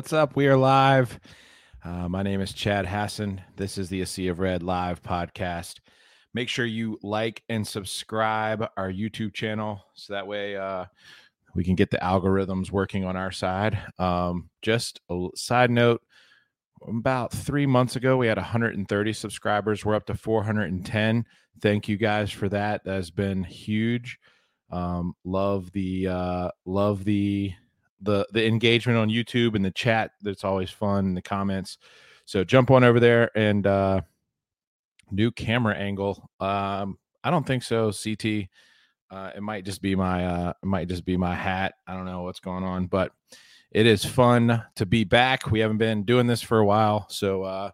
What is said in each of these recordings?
What's up? We are live. Uh, my name is Chad Hassan. This is the A Sea of Red live podcast. Make sure you like and subscribe our YouTube channel so that way uh, we can get the algorithms working on our side. Um, just a side note about three months ago, we had 130 subscribers. We're up to 410. Thank you guys for that. That has been huge. Um, love the uh, love the the the engagement on YouTube and the chat. That's always fun. The comments. So jump on over there and uh, new camera angle. Um, I don't think so. CT. Uh, it might just be my uh, it might just be my hat. I don't know what's going on, but it is fun to be back. We haven't been doing this for a while, so uh,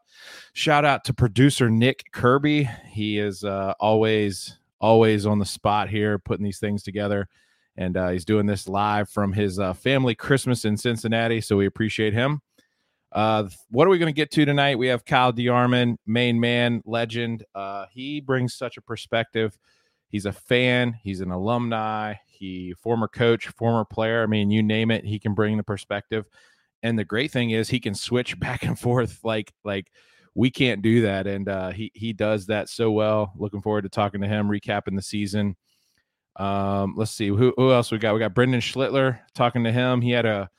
shout out to producer Nick Kirby. He is uh, always always on the spot here, putting these things together and uh, he's doing this live from his uh, family Christmas in Cincinnati. So we appreciate him. Uh, what are we going to get to tonight? We have Kyle DeArmond, main man, legend. Uh, he brings such a perspective. He's a fan. He's an alumni. He former coach, former player. I mean, you name it, he can bring the perspective. And the great thing is he can switch back and forth like like we can't do that, and uh, he he does that so well. Looking forward to talking to him, recapping the season. Um, let's see who, who else we got. We got Brendan Schlitter talking to him. He had a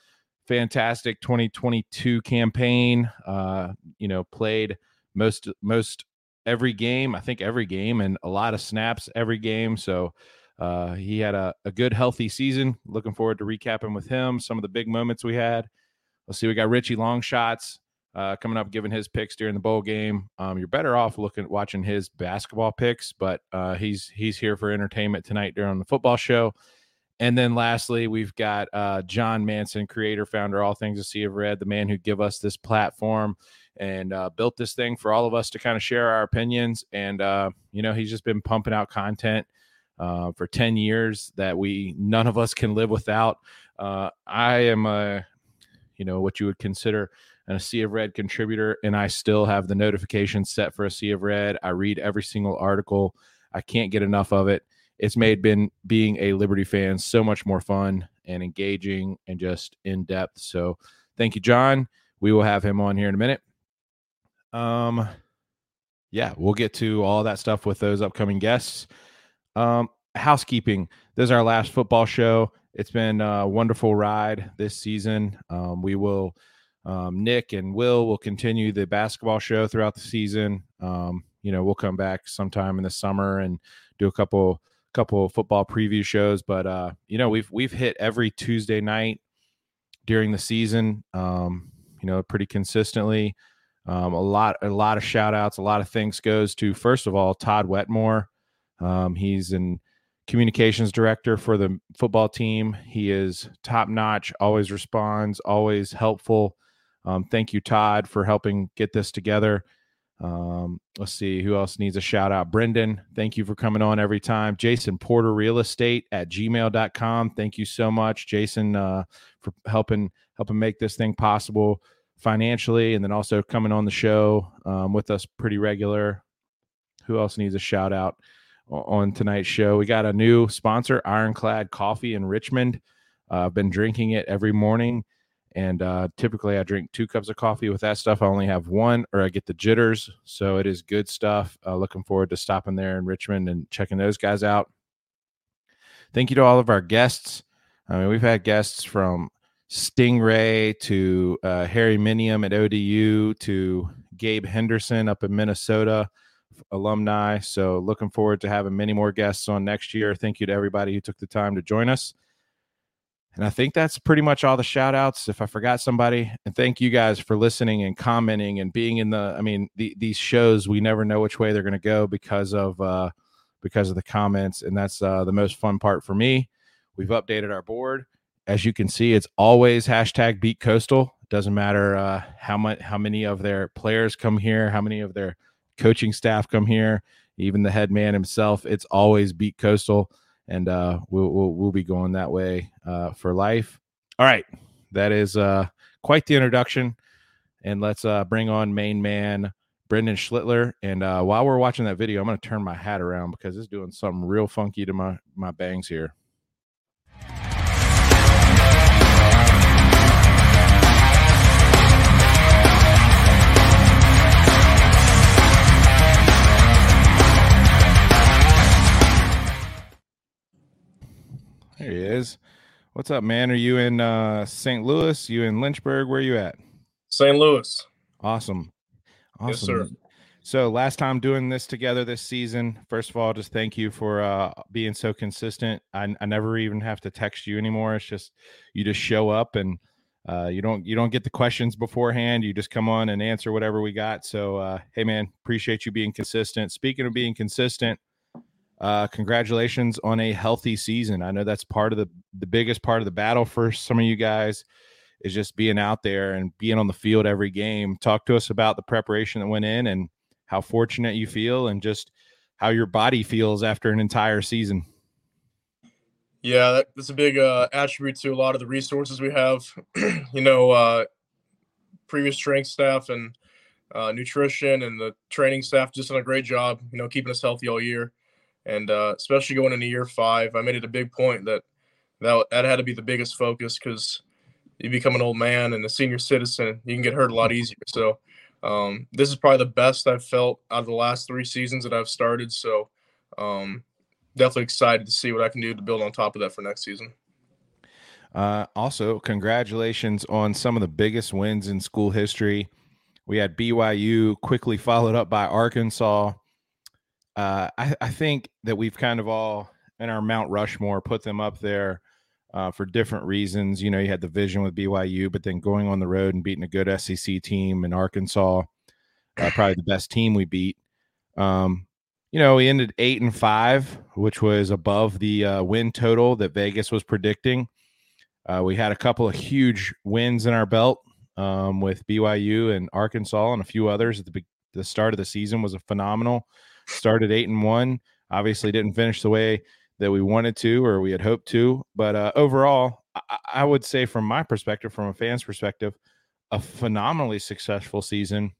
fantastic 2022 campaign. Uh, you know, played most most every game. I think every game and a lot of snaps every game. So uh, he had a, a good healthy season. Looking forward to recapping with him some of the big moments we had. Let's see. We got Richie Longshots uh, coming up, giving his picks during the bowl game. Um, you're better off looking watching his basketball picks, but uh, he's he's here for entertainment tonight during the football show. And then lastly, we've got uh, John Manson, creator, founder, all things A Sea of Red, the man who give us this platform and uh, built this thing for all of us to kind of share our opinions. And uh, you know, he's just been pumping out content uh, for ten years that we none of us can live without. Uh, I am a, you know, what you would consider and a Sea of Red contributor, and I still have the notifications set for a Sea of Red. I read every single article. I can't get enough of it. It's made been being a Liberty fan so much more fun and engaging and just in depth. So thank you, John. We will have him on here in a minute. Um, yeah, we'll get to all that stuff with those upcoming guests. Um, housekeeping. This is our last football show. It's been a wonderful ride this season. Um, we will um, Nick and Will will continue the basketball show throughout the season. Um, you know, we'll come back sometime in the summer and do a couple couple football preview shows. But uh, you know, we've we've hit every Tuesday night during the season. Um, you know, pretty consistently. Um, a lot a lot of shout outs, a lot of thanks goes to first of all Todd Wetmore. Um, he's an communications director for the football team. He is top notch, always responds, always helpful. Um, thank you, Todd, for helping get this together. Um, let's see who else needs a shout out. Brendan, thank you for coming on every time. Jason Porter Real Estate at gmail.com. Thank you so much, Jason, uh, for helping helping make this thing possible financially and then also coming on the show um, with us pretty regular. Who else needs a shout out on tonight's show? We got a new sponsor, Ironclad Coffee in Richmond. Uh, I've been drinking it every morning and uh, typically, I drink two cups of coffee with that stuff. I only have one, or I get the jitters. So it is good stuff. Uh, looking forward to stopping there in Richmond and checking those guys out. Thank you to all of our guests. I mean, we've had guests from Stingray to uh, Harry Minium at ODU to Gabe Henderson up in Minnesota, alumni. So looking forward to having many more guests on next year. Thank you to everybody who took the time to join us. And I think that's pretty much all the shout outs. If I forgot somebody, and thank you guys for listening and commenting and being in the, I mean, the, these shows, we never know which way they're going to go because of, uh, because of the comments. And that's uh, the most fun part for me. We've updated our board. As you can see, it's always hashtag beat coastal. Doesn't matter uh, how much, how many of their players come here, how many of their coaching staff come here, even the head man himself. It's always beat coastal and uh, we'll, we'll, we'll be going that way uh, for life. All right, that is uh, quite the introduction, and let's uh, bring on main man Brendan Schlitter. And uh, while we're watching that video, I'm going to turn my hat around because it's doing something real funky to my my bangs here. What's up, man? Are you in uh, St. Louis? You in Lynchburg? Where are you at? St. Louis. Awesome. Awesome. Yes, sir. So last time doing this together this season, first of all, just thank you for uh, being so consistent. I, I never even have to text you anymore. It's just you just show up and uh, you don't you don't get the questions beforehand. You just come on and answer whatever we got. So uh, hey man, appreciate you being consistent. Speaking of being consistent, uh, congratulations on a healthy season. I know that's part of the the biggest part of the battle for some of you guys is just being out there and being on the field every game. Talk to us about the preparation that went in and how fortunate you feel and just how your body feels after an entire season. Yeah, that, that's a big uh, attribute to a lot of the resources we have. you know, uh, previous strength staff and uh, nutrition and the training staff just done a great job. You know, keeping us healthy all year, and uh, especially going into year five, I made it a big point that that that had to be the biggest focus because you become an old man and a senior citizen, you can get hurt a lot easier. So um, this is probably the best I've felt out of the last three seasons that I've started. So um, definitely excited to see what I can do to build on top of that for next season. Uh, also, congratulations on some of the biggest wins in school history. We had BYU quickly followed up by Arkansas. Uh, I, I, think that we've kind of all in our Mount Rushmore put them up there uh, for different reasons. You know, you had the vision with BYU, but then going on the road and beating a good SEC team in Arkansas, uh, probably the best team we beat. Um, you know, we ended eight and five, which was above the uh, win total that Vegas was predicting. Uh, we had a couple of huge wins in our belt um, with BYU and Arkansas and a few others at the, the start of the season was a phenomenal. Started eight and one. Obviously, didn't finish the way that we wanted to or we had hoped to, but uh, overall, I, I would say from my perspective, from a fan's perspective, a phenomenally successful season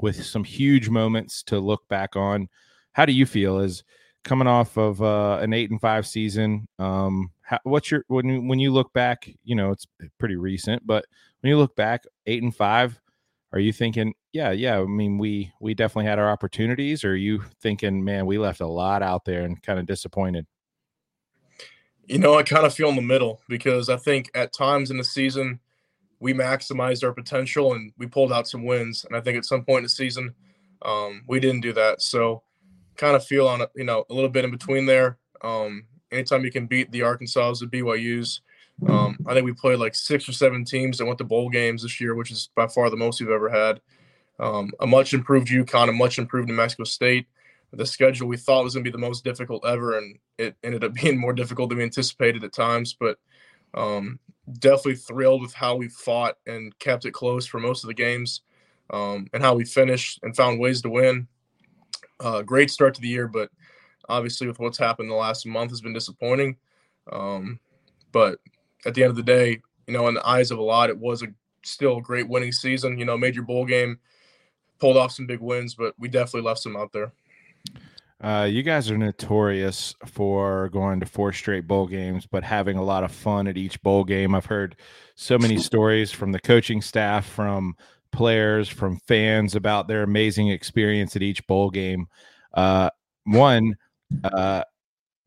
with some huge moments to look back on how do you feel as coming off of uh, an eight and five season? Um, how, what's your when you, when you look back? You know, it's pretty recent, but when you look back, eight and five, are you thinking, yeah, yeah? I mean, we we definitely had our opportunities. Or are you thinking, man, we left a lot out there and kind of disappointed? You know, I kind of feel in the middle because I think at times in the season we maximized our potential and we pulled out some wins, and I think at some point in the season um, we didn't do that. So kind of feel on you know a little bit in between there. Um, anytime you can beat the Arkansas, the BYU's, um, I think we played like six or seven teams that went to bowl games this year, which is by far the most we've ever had. Um, a much improved UConn, a much improved New Mexico State. The schedule we thought was going to be the most difficult ever, and it ended up being more difficult than we anticipated at times. But um, definitely thrilled with how we fought and kept it close for most of the games, um, and how we finished and found ways to win. Uh, great start to the year, but obviously with what's happened the last month has been disappointing. Um, but at the end of the day, you know, in the eyes of a lot, it was a still a great winning season. You know, made your bowl game, pulled off some big wins, but we definitely left some out there. Uh, you guys are notorious for going to four straight bowl games, but having a lot of fun at each bowl game. I've heard so many stories from the coaching staff, from players, from fans about their amazing experience at each bowl game. Uh, one, uh,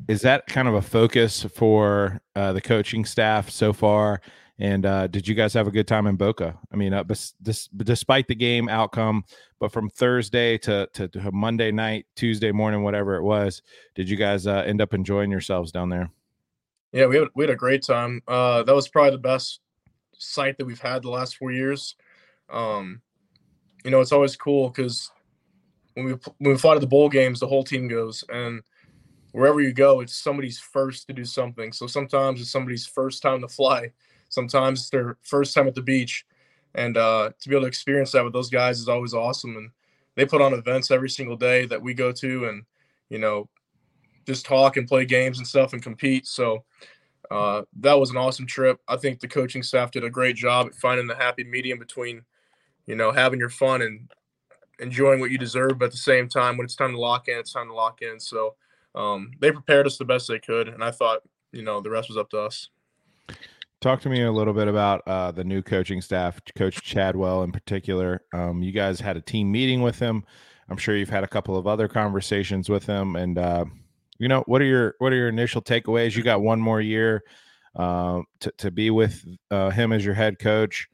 is that kind of a focus for uh, the coaching staff so far? And uh, did you guys have a good time in Boca? I mean, uh, bes- despite the game outcome, but from Thursday to, to, to, Monday night, Tuesday morning, whatever it was, did you guys uh, end up enjoying yourselves down there? Yeah, we had, we had a great time. Uh, that was probably the best site that we've had the last four years. Um, you know, it's always cool because when we when we fly to the bowl games, the whole team goes, and wherever you go, it's somebody's first to do something. So sometimes it's somebody's first time to fly. Sometimes it's their first time at the beach, and uh, to be able to experience that with those guys is always awesome. And they put on events every single day that we go to, and you know, just talk and play games and stuff and compete. So uh, that was an awesome trip. I think the coaching staff did a great job at finding the happy medium between you know, having your fun and enjoying what you deserve, but at the same time, when it's time to lock in, it's time to lock in. So um, they prepared us the best they could, and I thought, you know, the rest was up to us. Talk to me a little bit about uh, the new coaching staff, Coach Chadwell in particular. Um, you guys had a team meeting with him. I'm sure you've had a couple of other conversations with him, and uh, you know, what are your what are your initial takeaways? You got one more year uh, to to be with uh, him as your head coach.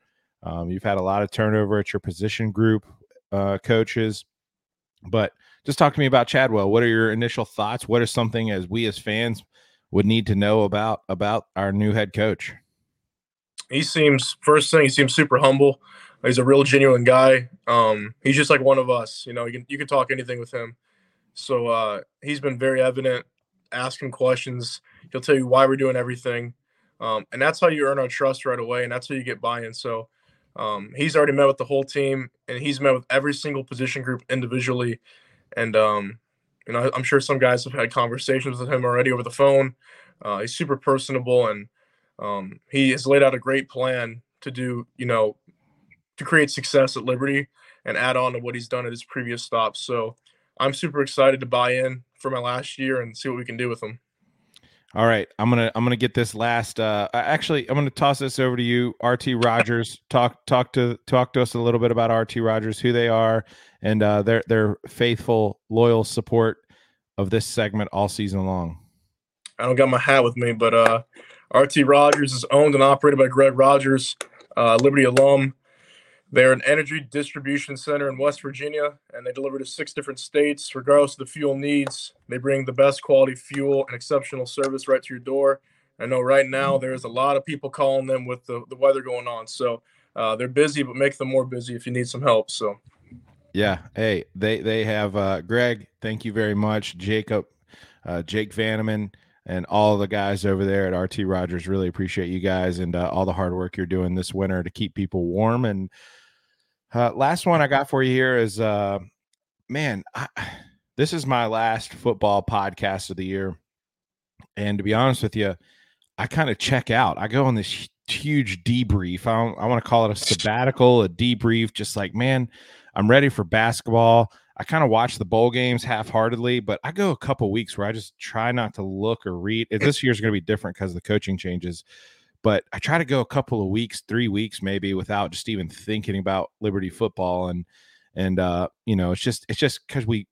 Um, you've had a lot of turnover at your position group uh, coaches, but just talk to me about Chadwell. What are your initial thoughts? What is something as we as fans would need to know about about our new head coach? He seems first thing he seems super humble. He's a real genuine guy. Um, he's just like one of us. You know, you can you can talk anything with him. So uh, he's been very evident. Ask him questions. He'll tell you why we're doing everything, um, and that's how you earn our trust right away, and that's how you get buy-in. So um, he's already met with the whole team, and he's met with every single position group individually. And um, you know, I'm sure some guys have had conversations with him already over the phone. Uh, he's super personable, and um, he has laid out a great plan to do, you know, to create success at Liberty and add on to what he's done at his previous stops. So I'm super excited to buy in for my last year and see what we can do with him. All right, I'm gonna I'm gonna get this last. Uh, actually, I'm gonna toss this over to you, RT Rogers. talk talk to talk to us a little bit about RT Rogers, who they are, and uh, their their faithful, loyal support of this segment all season long. I don't got my hat with me, but uh, RT Rogers is owned and operated by Greg Rogers, uh, Liberty alum. They're an energy distribution center in West Virginia, and they deliver to six different states, regardless of the fuel needs. They bring the best quality fuel and exceptional service right to your door. I know right now there's a lot of people calling them with the, the weather going on. So uh, they're busy, but make them more busy if you need some help. So, yeah. Hey, they they have uh, Greg. Thank you very much, Jacob, uh, Jake Vanneman, and all the guys over there at RT Rogers. Really appreciate you guys and uh, all the hard work you're doing this winter to keep people warm and uh, last one I got for you here is, uh, man, I, this is my last football podcast of the year, and to be honest with you, I kind of check out. I go on this huge debrief. I, I want to call it a sabbatical, a debrief. Just like, man, I'm ready for basketball. I kind of watch the bowl games half-heartedly, but I go a couple weeks where I just try not to look or read. This year's going to be different because the coaching changes but I try to go a couple of weeks, three weeks maybe, without just even thinking about Liberty football. And and uh, you know, it's just it's just because we,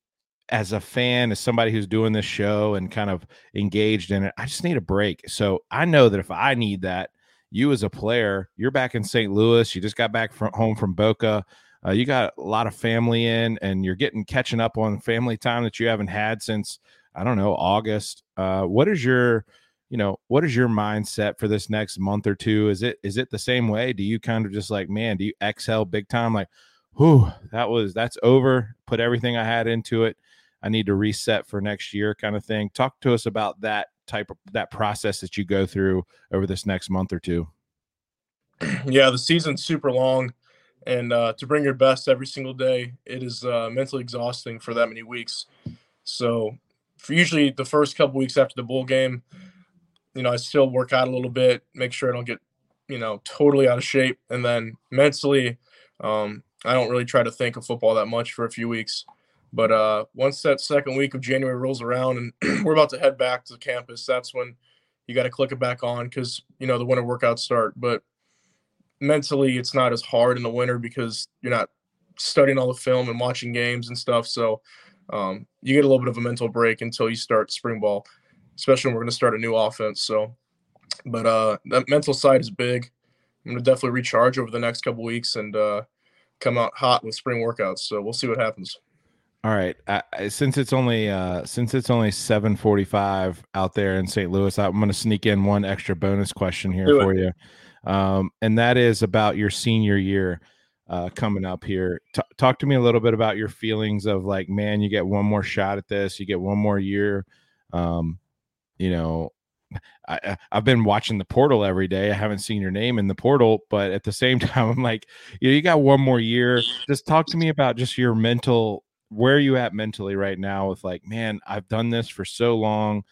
as a fan, as somebody who's doing this show and kind of engaged in it, I just need a break. So I know that if I need that, you as a player, you're back in St. Louis. You just got back from home from Boca. Uh, you got a lot of family in, and you're getting catching up on family time that you haven't had since I don't know August. Uh, what is your you know what is your mindset for this next month or two? Is it is it the same way? Do you kind of just like man do you exhale big time? Like whew that was that's over. Put everything i had into it. I need to reset for next year kind of thing. Talk to us about that type of that process that you go through over this next month or two. Yeah the season's super long and uh, to bring your best every single day it is uh, mentally exhausting for that many weeks. So for usually the first couple weeks after the bowl game you know, I still work out a little bit, make sure I don't get, you know, totally out of shape. And then mentally, um, I don't really try to think of football that much for a few weeks. But uh, once that second week of January rolls around and we're about to head back to the campus, that's when you got to click it back on because, you know, the winter workouts start. But mentally, it's not as hard in the winter because you're not studying all the film and watching games and stuff. So um, you get a little bit of a mental break until you start spring ball especially when we're going to start a new offense. So, but uh, that mental side is big. I'm going to definitely recharge over the next couple weeks and uh, come out hot with spring workouts. So we'll see what happens. All right. since it's only uh, since it's only 7:45 out there in St. Louis, I'm going to sneak in one extra bonus question here Do for it. you, um, and that is about your senior year uh, coming up here. T- talk to me a little bit about your feelings of like, man, you get one more shot at this, you get one more year. Um, you know, I, I've been watching the portal every day. I haven't seen your name in the portal, but at the same time, I'm like, you know, you got one more year. Just talk to me about just your mental, where are you at mentally right now with like, man, I've done this for so long.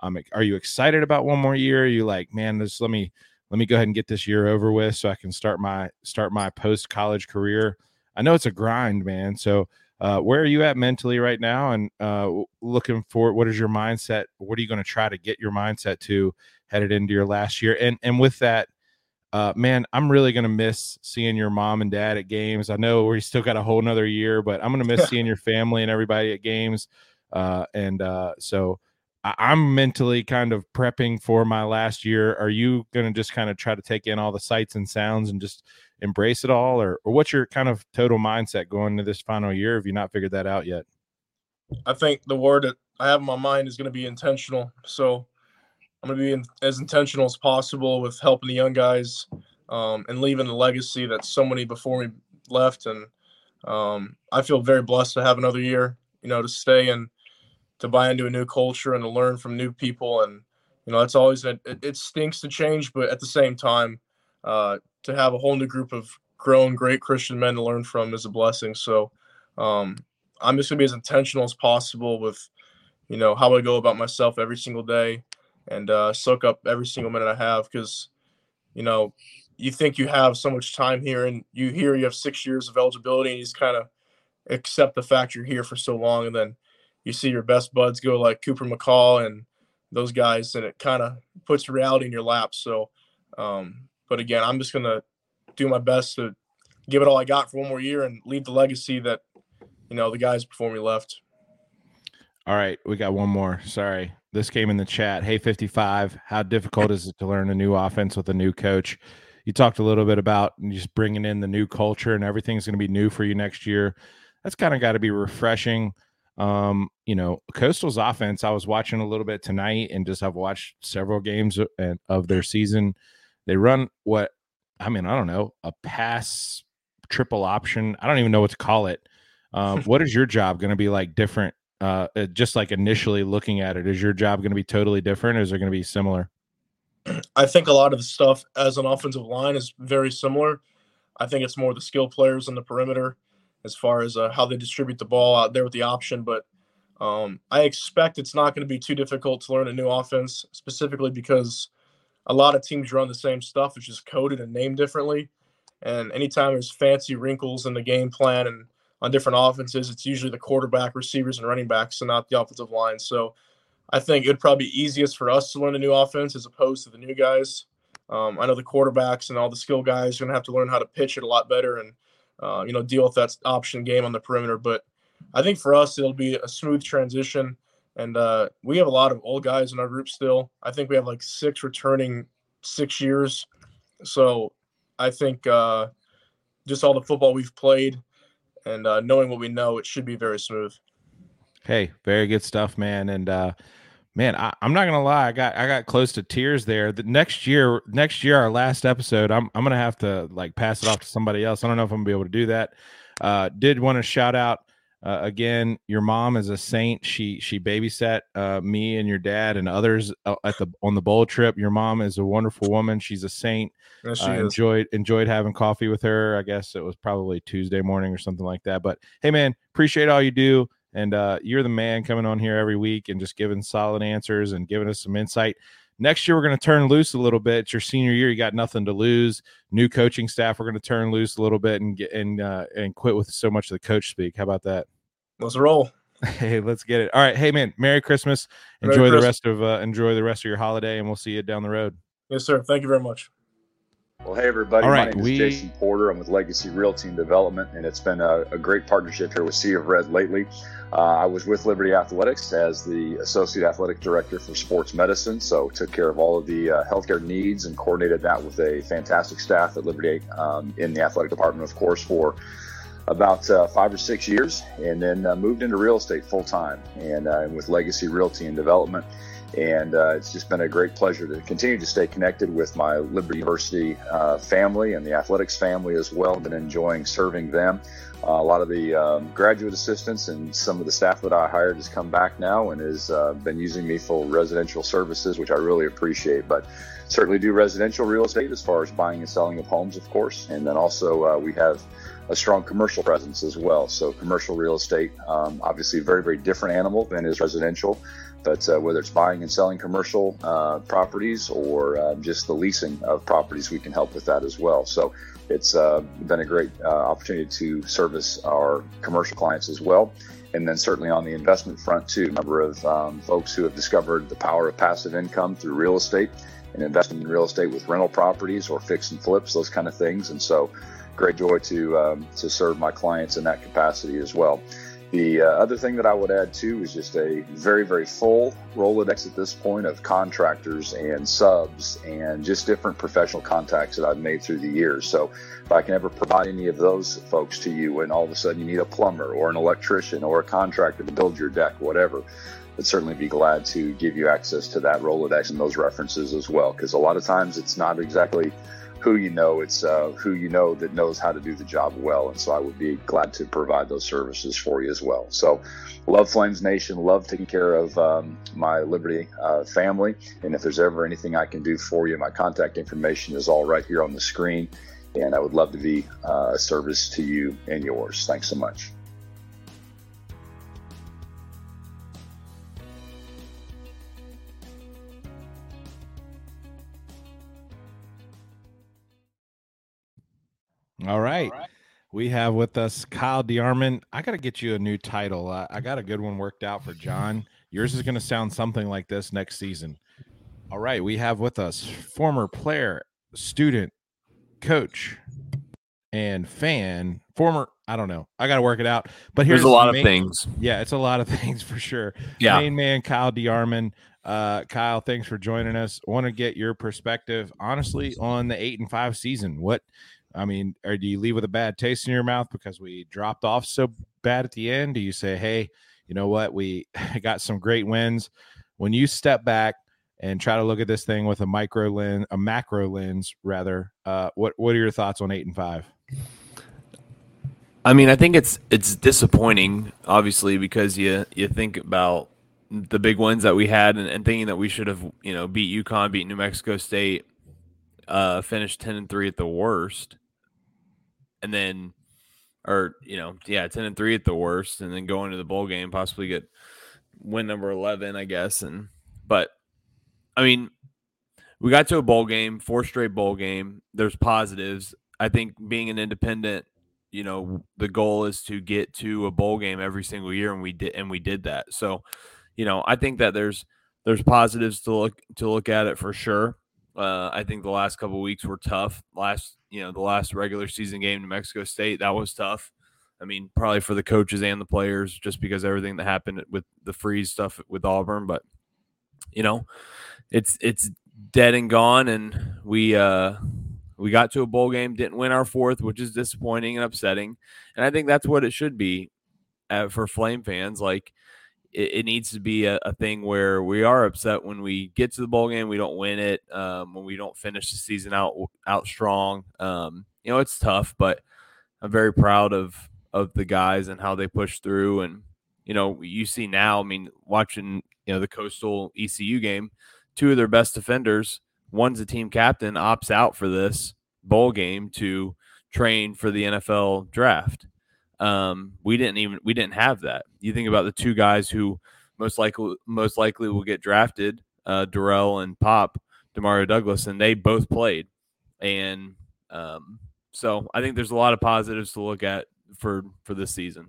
Um, are you excited about one more year? Are you like, man, this let me let me go ahead and get this year over with so I can start my start my post college career. I know it's a grind, man. So uh, where are you at mentally right now? And uh, looking for what is your mindset? What are you going to try to get your mindset to headed into your last year? And and with that uh, man i'm really going to miss seeing your mom and dad at games. I know we still got a whole nother year but i'm going to miss seeing your family and everybody at games. Uh, and uh, so I'm mentally kind of prepping for my last year. Are you going to just kind of try to take in all the sights and sounds and just embrace it all, or, or what's your kind of total mindset going into this final year? Have you not figured that out yet? I think the word that I have in my mind is going to be intentional. So I'm going to be in, as intentional as possible with helping the young guys um, and leaving the legacy that so many before me left. And um, I feel very blessed to have another year, you know, to stay and to buy into a new culture and to learn from new people. And, you know, that's always, it, it stinks to change, but at the same time, uh, to have a whole new group of grown, great Christian men to learn from is a blessing. So um, I'm just going to be as intentional as possible with, you know, how I go about myself every single day and uh, soak up every single minute I have because, you know, you think you have so much time here and you hear you have six years of eligibility and you just kind of accept the fact you're here for so long and then you see your best buds go like Cooper McCall and those guys and it kind of puts reality in your lap. So, um, but again, I'm just going to do my best to give it all I got for one more year and leave the legacy that, you know, the guys before me left. All right, we got one more. Sorry. This came in the chat. Hey 55, how difficult is it to learn a new offense with a new coach? you talked a little bit about just bringing in the new culture and everything's going to be new for you next year. That's kind of got to be refreshing. Um, you know, Coastal's offense, I was watching a little bit tonight and just I've watched several games of their season. They run what I mean, I don't know, a pass triple option. I don't even know what to call it. Um, what is your job going to be like different? Uh, uh, just like initially looking at it, is your job going to be totally different or is it going to be similar? I think a lot of the stuff as an offensive line is very similar. I think it's more the skill players on the perimeter as far as uh, how they distribute the ball out there with the option. But um, I expect it's not going to be too difficult to learn a new offense, specifically because a lot of teams run the same stuff. It's just coded and named differently. And anytime there's fancy wrinkles in the game plan and on different offenses, it's usually the quarterback, receivers, and running backs, and not the offensive line. So I think it'd probably be easiest for us to learn a new offense as opposed to the new guys. Um, I know the quarterbacks and all the skill guys are going to have to learn how to pitch it a lot better and, uh, you know, deal with that option game on the perimeter. But I think for us, it'll be a smooth transition. And uh, we have a lot of old guys in our group still. I think we have like six returning six years. So I think uh, just all the football we've played and uh, knowing what we know, it should be very smooth. Hey, very good stuff, man. And uh, man, I, am not gonna lie, I got I got close to tears there. The next year, next year, our last episode, I'm I'm gonna have to like pass it off to somebody else. I don't know if I'm gonna be able to do that. Uh, did want to shout out uh, again. Your mom is a saint. She she babysat uh, me and your dad and others uh, at the on the bowl trip. Your mom is a wonderful woman. She's a saint. Yes, enjoyed enjoyed having coffee with her. I guess it was probably Tuesday morning or something like that. But hey, man, appreciate all you do. And uh, you're the man coming on here every week and just giving solid answers and giving us some insight. Next year, we're going to turn loose a little bit. It's your senior year. You got nothing to lose. New coaching staff. We're going to turn loose a little bit and get and uh, and quit with so much of the coach speak. How about that? Let's roll. Hey, let's get it. All right. Hey, man. Merry Christmas. Enjoy Merry the Christmas. rest of uh, enjoy the rest of your holiday, and we'll see you down the road. Yes, sir. Thank you very much. Well, hey, everybody. All right, My name we... is Jason Porter. I'm with Legacy Realty and Development, and it's been a, a great partnership here with Sea of Red lately. Uh, I was with Liberty Athletics as the Associate Athletic Director for Sports Medicine, so took care of all of the uh, healthcare needs and coordinated that with a fantastic staff at Liberty um, in the athletic department, of course, for about uh, five or six years, and then uh, moved into real estate full time and uh, with Legacy Realty and Development. And uh, it's just been a great pleasure to continue to stay connected with my Liberty University uh, family and the athletics family as well. Been enjoying serving them. Uh, a lot of the um, graduate assistants and some of the staff that I hired has come back now and has uh, been using me for residential services, which I really appreciate. But certainly do residential real estate as far as buying and selling of homes, of course. And then also uh, we have a strong commercial presence as well. So commercial real estate, um, obviously a very, very different animal than is residential. But uh, whether it's buying and selling commercial uh, properties or uh, just the leasing of properties, we can help with that as well. So it's uh, been a great uh, opportunity to service our commercial clients as well. And then certainly on the investment front too, a number of um, folks who have discovered the power of passive income through real estate and investing in real estate with rental properties or fix and flips, those kind of things. And so great joy to um, to serve my clients in that capacity as well. The uh, other thing that I would add too is just a very, very full Rolodex at this point of contractors and subs and just different professional contacts that I've made through the years. So if I can ever provide any of those folks to you and all of a sudden you need a plumber or an electrician or a contractor to build your deck, whatever, I'd certainly be glad to give you access to that Rolodex and those references as well. Because a lot of times it's not exactly who you know, it's uh, who you know that knows how to do the job well. And so I would be glad to provide those services for you as well. So, love Flames Nation, love taking care of um, my Liberty uh, family. And if there's ever anything I can do for you, my contact information is all right here on the screen. And I would love to be uh, a service to you and yours. Thanks so much. All right. All right. We have with us Kyle DeArmond. I got to get you a new title. Uh, I got a good one worked out for John. Yours is going to sound something like this next season. All right. We have with us former player, student, coach, and fan. Former, I don't know. I got to work it out. But here's There's a lot main, of things. Yeah, it's a lot of things for sure. Yeah. Main man, Kyle DeArmond. Uh, Kyle, thanks for joining us. Want to get your perspective, honestly, on the eight and five season. What I mean, or do you leave with a bad taste in your mouth because we dropped off so bad at the end? Do you say, hey, you know what? We got some great wins. When you step back and try to look at this thing with a micro lens, a macro lens, rather, uh, what what are your thoughts on eight and five? I mean, I think it's it's disappointing, obviously, because you you think about the big wins that we had and, and thinking that we should have, you know, beat UConn, beat New Mexico State, uh, finished ten and three at the worst and then or you know, yeah, ten and three at the worst, and then go into the bowl game, possibly get win number eleven, I guess. And but I mean, we got to a bowl game, four straight bowl game. There's positives. I think being an independent, you know, the goal is to get to a bowl game every single year, and we did, and we did that. So, you know, I think that there's there's positives to look to look at it for sure. Uh, I think the last couple weeks were tough. Last, you know, the last regular season game to Mexico State that was tough. I mean, probably for the coaches and the players, just because everything that happened with the freeze stuff with Auburn. But you know, it's it's dead and gone, and we uh, we got to a bowl game, didn't win our fourth, which is disappointing and upsetting. And I think that's what it should be uh, for Flame fans. Like it, it needs to be a, a, thing where we are upset when we get to the bowl game, we don't win it, um, when we don't finish the season out out strong. Um, you know, it's tough, but I'm very proud of of the guys and how they push through. And you know, you see now, I mean, watching you know the Coastal ECU game, two of their best defenders, one's a team captain, opts out for this bowl game to train for the NFL draft. Um, we didn't even we didn't have that. You think about the two guys who most likely most likely will get drafted, uh, Darrell and Pop, Demario Douglas, and they both played. And um, so I think there's a lot of positives to look at for for this season.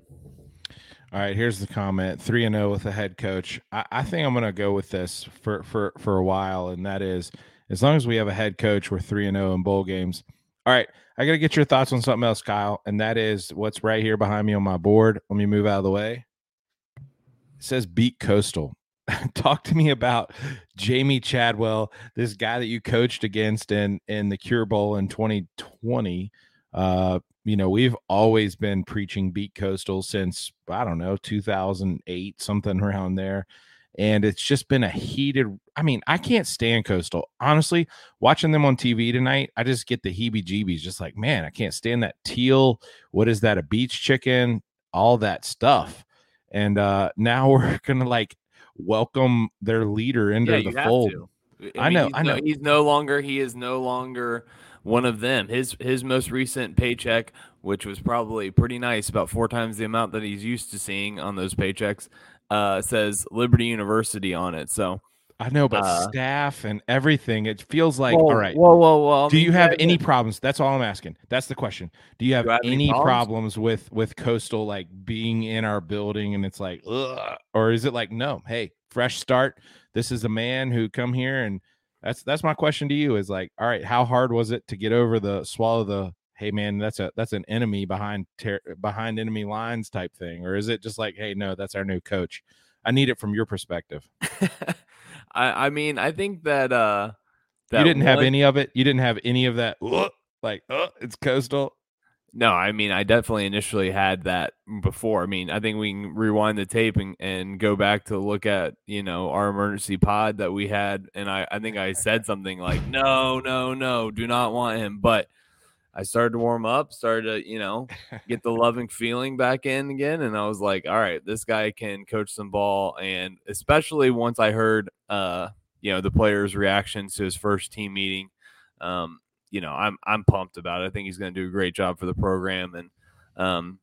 All right, here's the comment: three and zero oh with the head coach. I, I think I'm going to go with this for for for a while, and that is as long as we have a head coach, we're three and zero oh in bowl games. All right, I got to get your thoughts on something else, Kyle, and that is what's right here behind me on my board. Let me move out of the way. It says beat Coastal. Talk to me about Jamey Chadwell, this guy that you coached against in in the Cure Bowl in 2020. Uh, you know, we've always been preaching beat Coastal since I don't know 2008, something around there and it's just been a heated i mean i can't stand coastal. Honestly watching them on tv tonight i just get the heebie jeebies just like man i can't stand that teal what is that a beach chicken? All that stuff. And uh now we're gonna like welcome their leader into yeah, the fold. I, I, know i know. no, he's no longer he is no longer one of them. His his most recent paycheck which was probably pretty nice about four times the amount that he's used to seeing on those paychecks uh, says Liberty University on it. So I know, but uh, staff and everything, it feels like whoa, all right. Whoa, whoa, whoa! Do you have any problems? That's all I'm asking. That's the question. Do you have, have any, problems? problems? with with Coastal like being in our building and it's like, ugh, or is it like, no, hey, fresh start. This is a man who come here and that's that's my question to you is like, all right, how hard was it to get over the swallow the hey man, that's a that's an enemy behind ter- behind enemy lines type thing, or is it just like, hey, no, that's our new coach? I need it from your perspective. I I mean, I think that uh that you didn't one... have any of it. You didn't have any of that. Like, oh, it's coastal. No, I mean, I definitely initially had that before. I mean, I think we can rewind the tape and, and go back to look at, you know, our emergency pod that we had. And I, I think I said something like, no, no, no, do not want him. But I started to warm up, started to, you know, get the loving feeling back in again. And I was like, all right, this guy can coach some ball. And especially once I heard, uh, you know, the players' reactions to his first team meeting, um, you know, I'm I'm pumped about it. I think he's going to do a great job for the program, and um,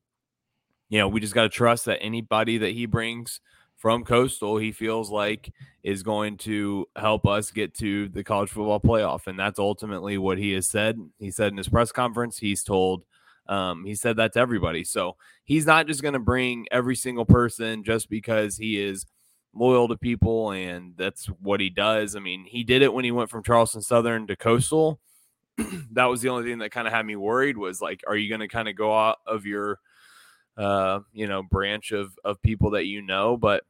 you know, we just got to trust that anybody that he brings from Coastal, he feels like is going to help us get to the college football playoff, and that's ultimately what he has said. He said in his press conference, he's told. Um, he said that to everybody. So he's not just going to bring every single person just because he is loyal to people and that's what he does. I mean, he did it when he went from Charleston Southern to Coastal that was the only thing that kind of had me worried was like, are you going to kind of go out of your, uh, you know, branch of of people that you know? But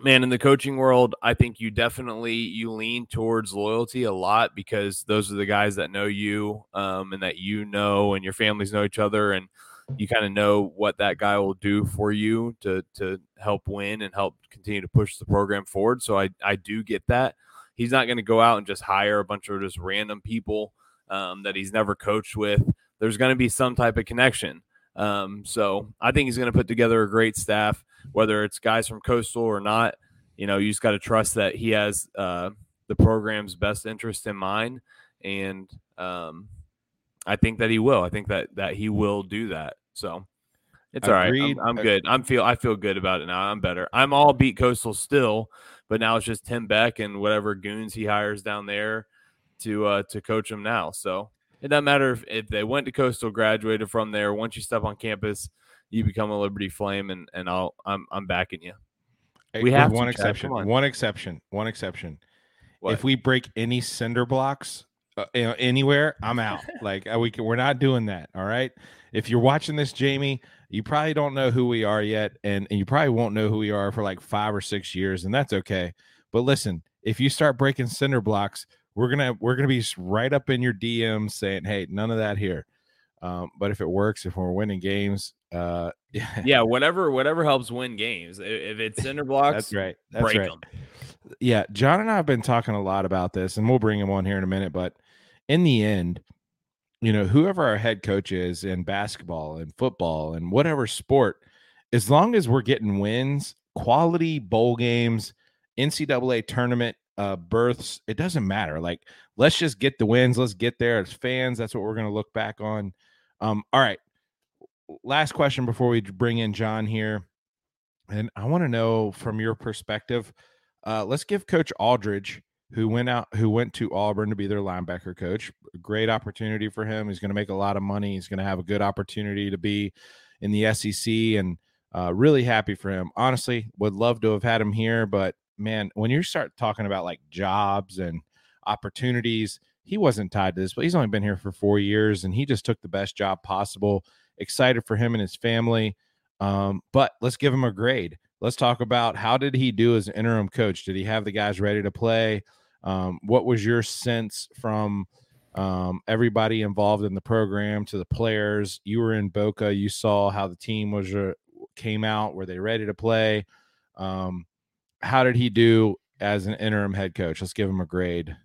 man, in the coaching world, I think you definitely you lean towards loyalty a lot because those are the guys that know you, um, and that you know, and your families know each other, and you kind of know what that guy will do for you to to help win and help continue to push the program forward. So I I do get that he's not going to go out and just hire a bunch of just random people um, that he's never coached with. There's going to be some type of connection. Um, so I think he's going to put together a great staff, whether it's guys from Coastal or not. You know, you just got to trust that he has uh, the program's best interest in mind, and um, I think that he will. I think that that he will do that. So it's Agreed. all right. I'm, I'm, good. I'm feel I feel good about it now. I'm better. I'm all beat Coastal still, but now it's just Tim Beck and whatever goons he hires down there to uh, to coach them now. So it doesn't matter if, if they went to Coastal, graduated from there. Once you step on campus, you become a Liberty Flame, and and I'll I'm I'm backing you. we have one exception. On. One exception. One exception. If we break any cinder blocks uh, anywhere, I'm out. like uh, we can, we're not doing that. All right. If you're watching this, Jamey, you probably don't know who we are yet, and, and you probably won't know who we are for like five or six years, and that's okay. But listen, if you start breaking cinder blocks, we're gonna we're gonna be right up in your DMs saying, "Hey, none of that here." Um, but if it works, if we're winning games, uh, yeah, yeah, whatever whatever helps win games. If it's cinder blocks, that's right. That's right. Them. Yeah, John and I have been talking a lot about this, and we'll bring him on here in a minute. But in the end, you know, whoever our head coach is in basketball and football and whatever sport, as long as we're getting wins, quality bowl games, NCAA tournament uh, berths, it doesn't matter. Like, let's just get the wins. Let's get there as fans. That's what we're going to look back on. Um, all right. Last question before we bring in John here. And I want to know from your perspective, uh, let's give Coach Aldridge who went out who went to Auburn to be their linebacker coach. Great opportunity for him. He's going to make a lot of money. He's going to have a good opportunity to be in the SEC and uh, really happy for him. Honestly, would love to have had him here, but man, when you start talking about like jobs and opportunities, he wasn't tied to this, but he's only been here for four years and he just took the best job possible. Excited for him and his family. Um, but let's give him a grade. Let's talk about how did he do as an interim coach? Did he have the guys ready to play? Um, what was your sense from um, everybody involved in the program to the players? You were in Boca. You saw how the team was uh, came out. Were they ready to play? Um, how did he do as an interim head coach? Let's give him a grade.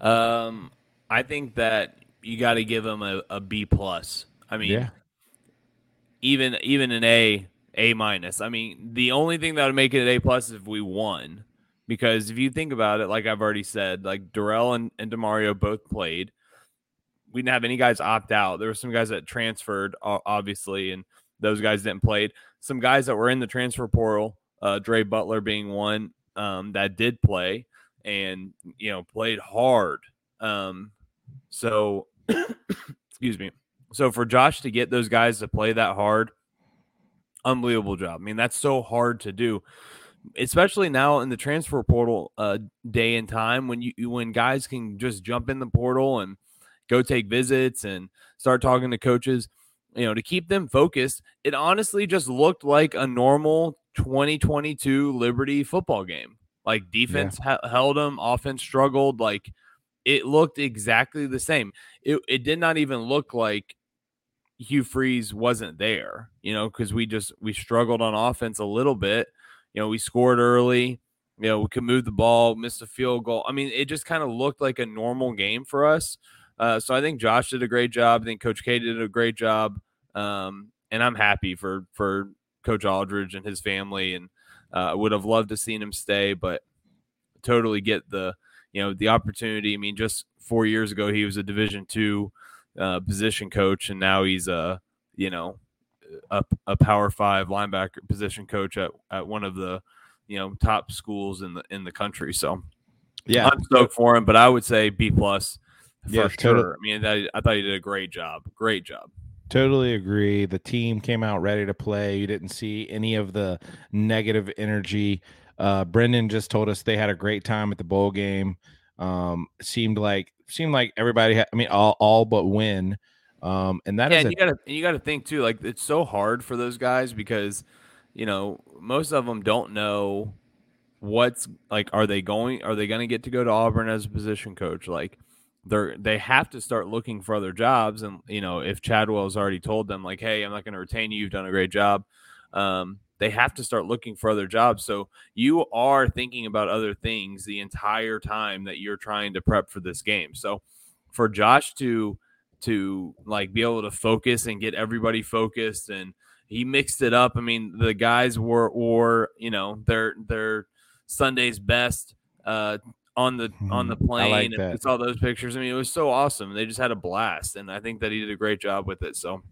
Um, I think that you got to give him a, a B plus. I mean, yeah. even even an A A minus. I mean, the only thing that would make it an A plus is if we won because if you think about it, like I've already said, like Darrell and, and Demario both played. We didn't have any guys opt out. There were some guys that transferred, obviously, and those guys didn't play. Some guys that were in the transfer portal, uh, Dre Butler being one um, that did play and you know played hard. Um, so, excuse me. So for Josh to get those guys to play that hard, unbelievable job. I mean, that's so hard to do especially now in the transfer portal uh, day and time when you when guys can just jump in the portal and go take visits and start talking to coaches, you know, to keep them focused. It honestly just looked like a normal 2022 Liberty football game. Like defense yeah. held them, offense struggled. Like it looked exactly the same. It, it did not even look like Hugh Freeze wasn't there, you know, because we just we struggled on offense a little bit. You know, we scored early. You know, we could move the ball, missed a field goal. I mean, it just kind of looked like a normal game for us. Uh, so I think Josh did a great job. I think Coach K did a great job, um, and I'm happy for for Coach Aldridge and his family. And I uh, would have loved to seen him stay, but totally get the you know the opportunity. I mean, just four years ago he was a Division two uh, position coach, and now he's a you know a, a Power Five linebacker position coach at, at one of the you know top schools in the in the country. So yeah, I'm stoked for him. But I would say B plus for yeah, sure. I mean, I, I thought he did a great job. Great job. Totally agree. The team came out ready to play. You didn't see any of the negative energy. Uh, Brendan just told us they had a great time at the bowl game. Um, seemed like seemed like everybody had, I mean, all, all but win. Um, and that yeah, is and you gotta you gotta think too, like it's so hard for those guys because you know, most of them don't know what's like are they going are they going to get to go to Auburn as a position coach like they're they have to start looking for other jobs and you know if Chadwell's already told them like hey I'm not going to retain you you've done a great job um, they have to start looking for other jobs. So you are thinking about other things the entire time that you're trying to prep for this game. So for Josh to to like be able to focus and get everybody focused and he mixed it up. I mean, the guys were or you know, their their Sunday's best uh on the on the plane like and it's all those pictures. I mean, it was so awesome. They just had a blast and I think that he did a great job with it. So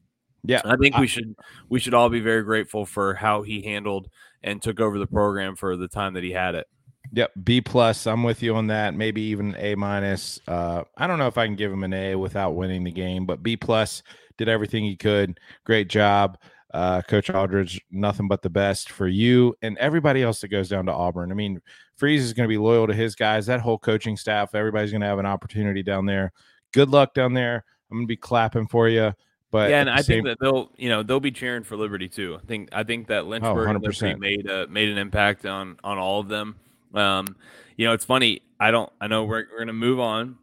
yeah, I think we should we should all be very grateful for how he handled and took over the program for the time that he had it. Yep, B plus. I'm with you on that. Maybe even A minus. Uh, I don't know if I can give him an A without winning the game, but B plus did everything he could. Great job, uh, Coach Aldridge. Nothing but the best for you and everybody else that goes down to Auburn. I mean, Freeze is going to be loyal to his guys. That whole coaching staff. Everybody's going to have an opportunity down there. Good luck down there. I'm going to be clapping for you. But yeah, and I same... think that they'll, you know, they'll be cheering for Liberty too. I think I think that oh, Lynchburg oh, Liberty made a, made an impact on on all of them. Um, you know, it's funny. I don't. I know we're we're gonna move on,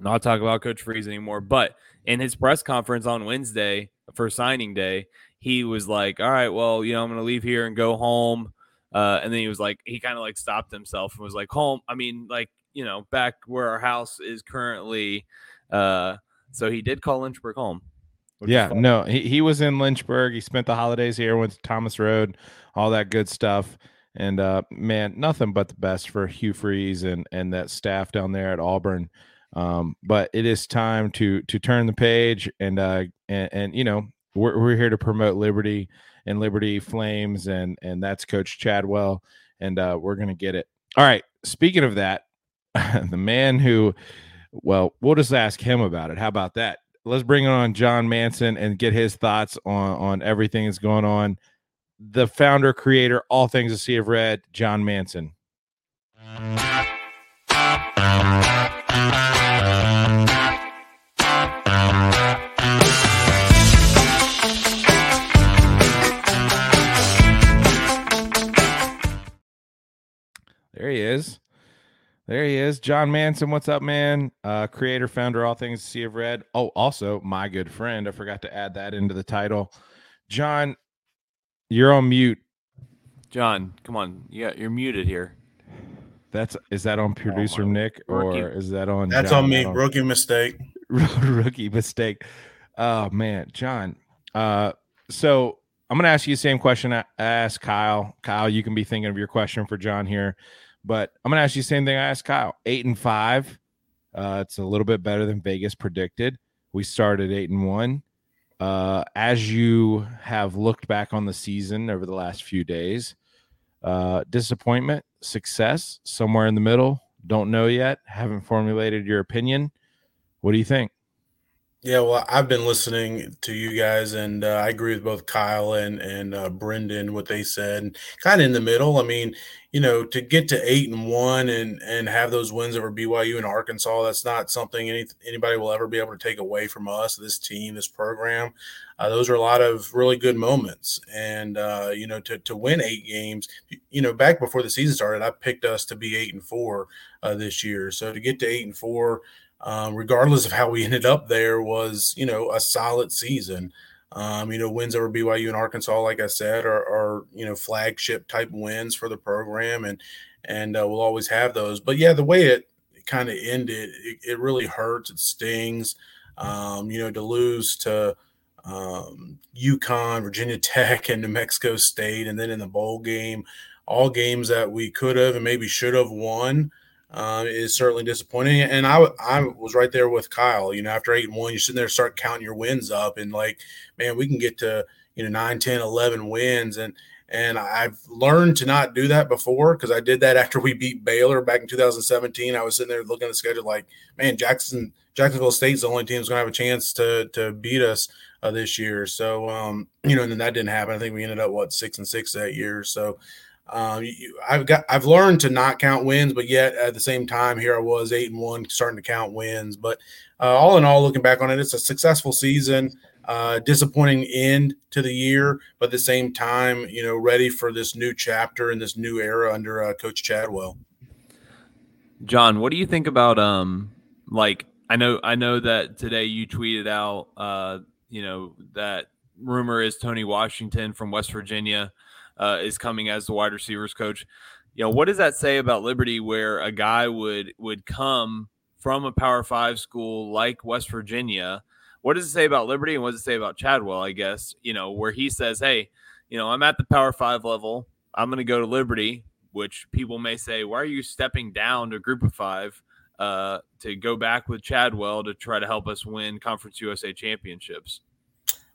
not talk about Coach Freeze anymore. But in his press conference on Wednesday for signing day, he was like, "All right, well, you know, I'm gonna leave here and go home." Uh, and then he was like, he kind of like stopped himself and was like, "Home." I mean, like you know, back where our house is currently. Uh, so he did call Lynchburg home. Yeah, no, he, he was in Lynchburg. He spent the holidays here, went to Thomas Road, all that good stuff. And uh, man, nothing but the best for Hugh Freeze and and that staff down there at Auburn. Um, but it is time to to turn the page and uh and, and you know we're we're here to promote Liberty and Liberty Flames and and that's Coach Chadwell and uh, we're gonna get it. All right. Speaking of that, the man who, well, we'll just ask him about it. How about that? let's bring on John Manson and get his thoughts on on everything that's going on. The founder, creator, all things a sea of red, John Manson. There he is. There he is, John Manson. What's up, man? Uh, creator, founder, all things Sea of Red. Oh, also my good friend. I forgot to add that into the title. John, you're on mute. John, come on, yeah, you're muted here. That's is that on producer oh, Nick or rookie. is that on? That's John? on me. On, rookie mistake. rookie mistake. Oh man, John. Uh, so I'm gonna ask you the same question I asked Kyle. Kyle, you can be thinking of your question for John here. But I'm going to ask you the same thing I asked Kyle. Eight and five. Uh, it's a little bit better than Vegas predicted. We started eight and one. Uh, as you have looked back on the season over the last few days, uh, disappointment, success, somewhere in the middle. Don't know yet. Haven't formulated your opinion. What do you think? Yeah, well, I've been listening to you guys, and uh, I agree with both Kyle and and uh, Brendan what they said. Kind of in the middle. I mean, you know, to get to eight and one and and have those wins over BYU and Arkansas, that's not something any, anybody will ever be able to take away from us, this team, this program. Uh, those are a lot of really good moments, and uh, you know, to to win eight games, you know, back before the season started, I picked us to be eight and four uh, this year. So to get to eight and four um, regardless of how we ended up there, was you know a solid season. Um, you know, wins over BYU and Arkansas, like I said, are, are you know flagship type wins for the program, and and uh, we'll always have those. But yeah, the way it kind of ended, it, it, really hurts. It stings. Um, you know, to lose to um, UConn, Virginia Tech, and New Mexico State, and then in the bowl game, all games that we could have and maybe should have won uh, is certainly disappointing. And I, I was right there with Kyle. You know, after eight and one, you're sitting there, start counting your wins up, and like, man, we can get to you know 9, 10, 11 wins, and and I've learned to not do that before because I did that after we beat Baylor back in 2017. I was sitting there looking at the schedule like, man, Jackson Jacksonville State's the only team that's going to have a chance to to beat us uh, this year. So, um, you know, and then that didn't happen. I think we ended up what six and six that year. So, um, you, I've got I've learned to not count wins, but yet at the same time, here I was eight and one, starting to count wins. But uh, all in all, looking back on it, it's a successful season. Uh, disappointing end to the year, but at the same time, you know, ready for this new chapter and this new era under uh, Coach Chadwell. John, what do you think about um like I know I know that today you tweeted out uh you know that rumor is Tony Washington from West Virginia uh, is coming as the wide receivers coach. You know, what does that say about Liberty, where a guy would would come from a Power Five school like West Virginia? What does it say about Liberty, and what does it say about Chadwell? I guess you know where he says, "Hey, you know, I'm at the Power Five level. I'm going to go to Liberty." Which people may say, "Why are you stepping down to Group of Five uh, to go back with Chadwell to try to help us win Conference USA championships?"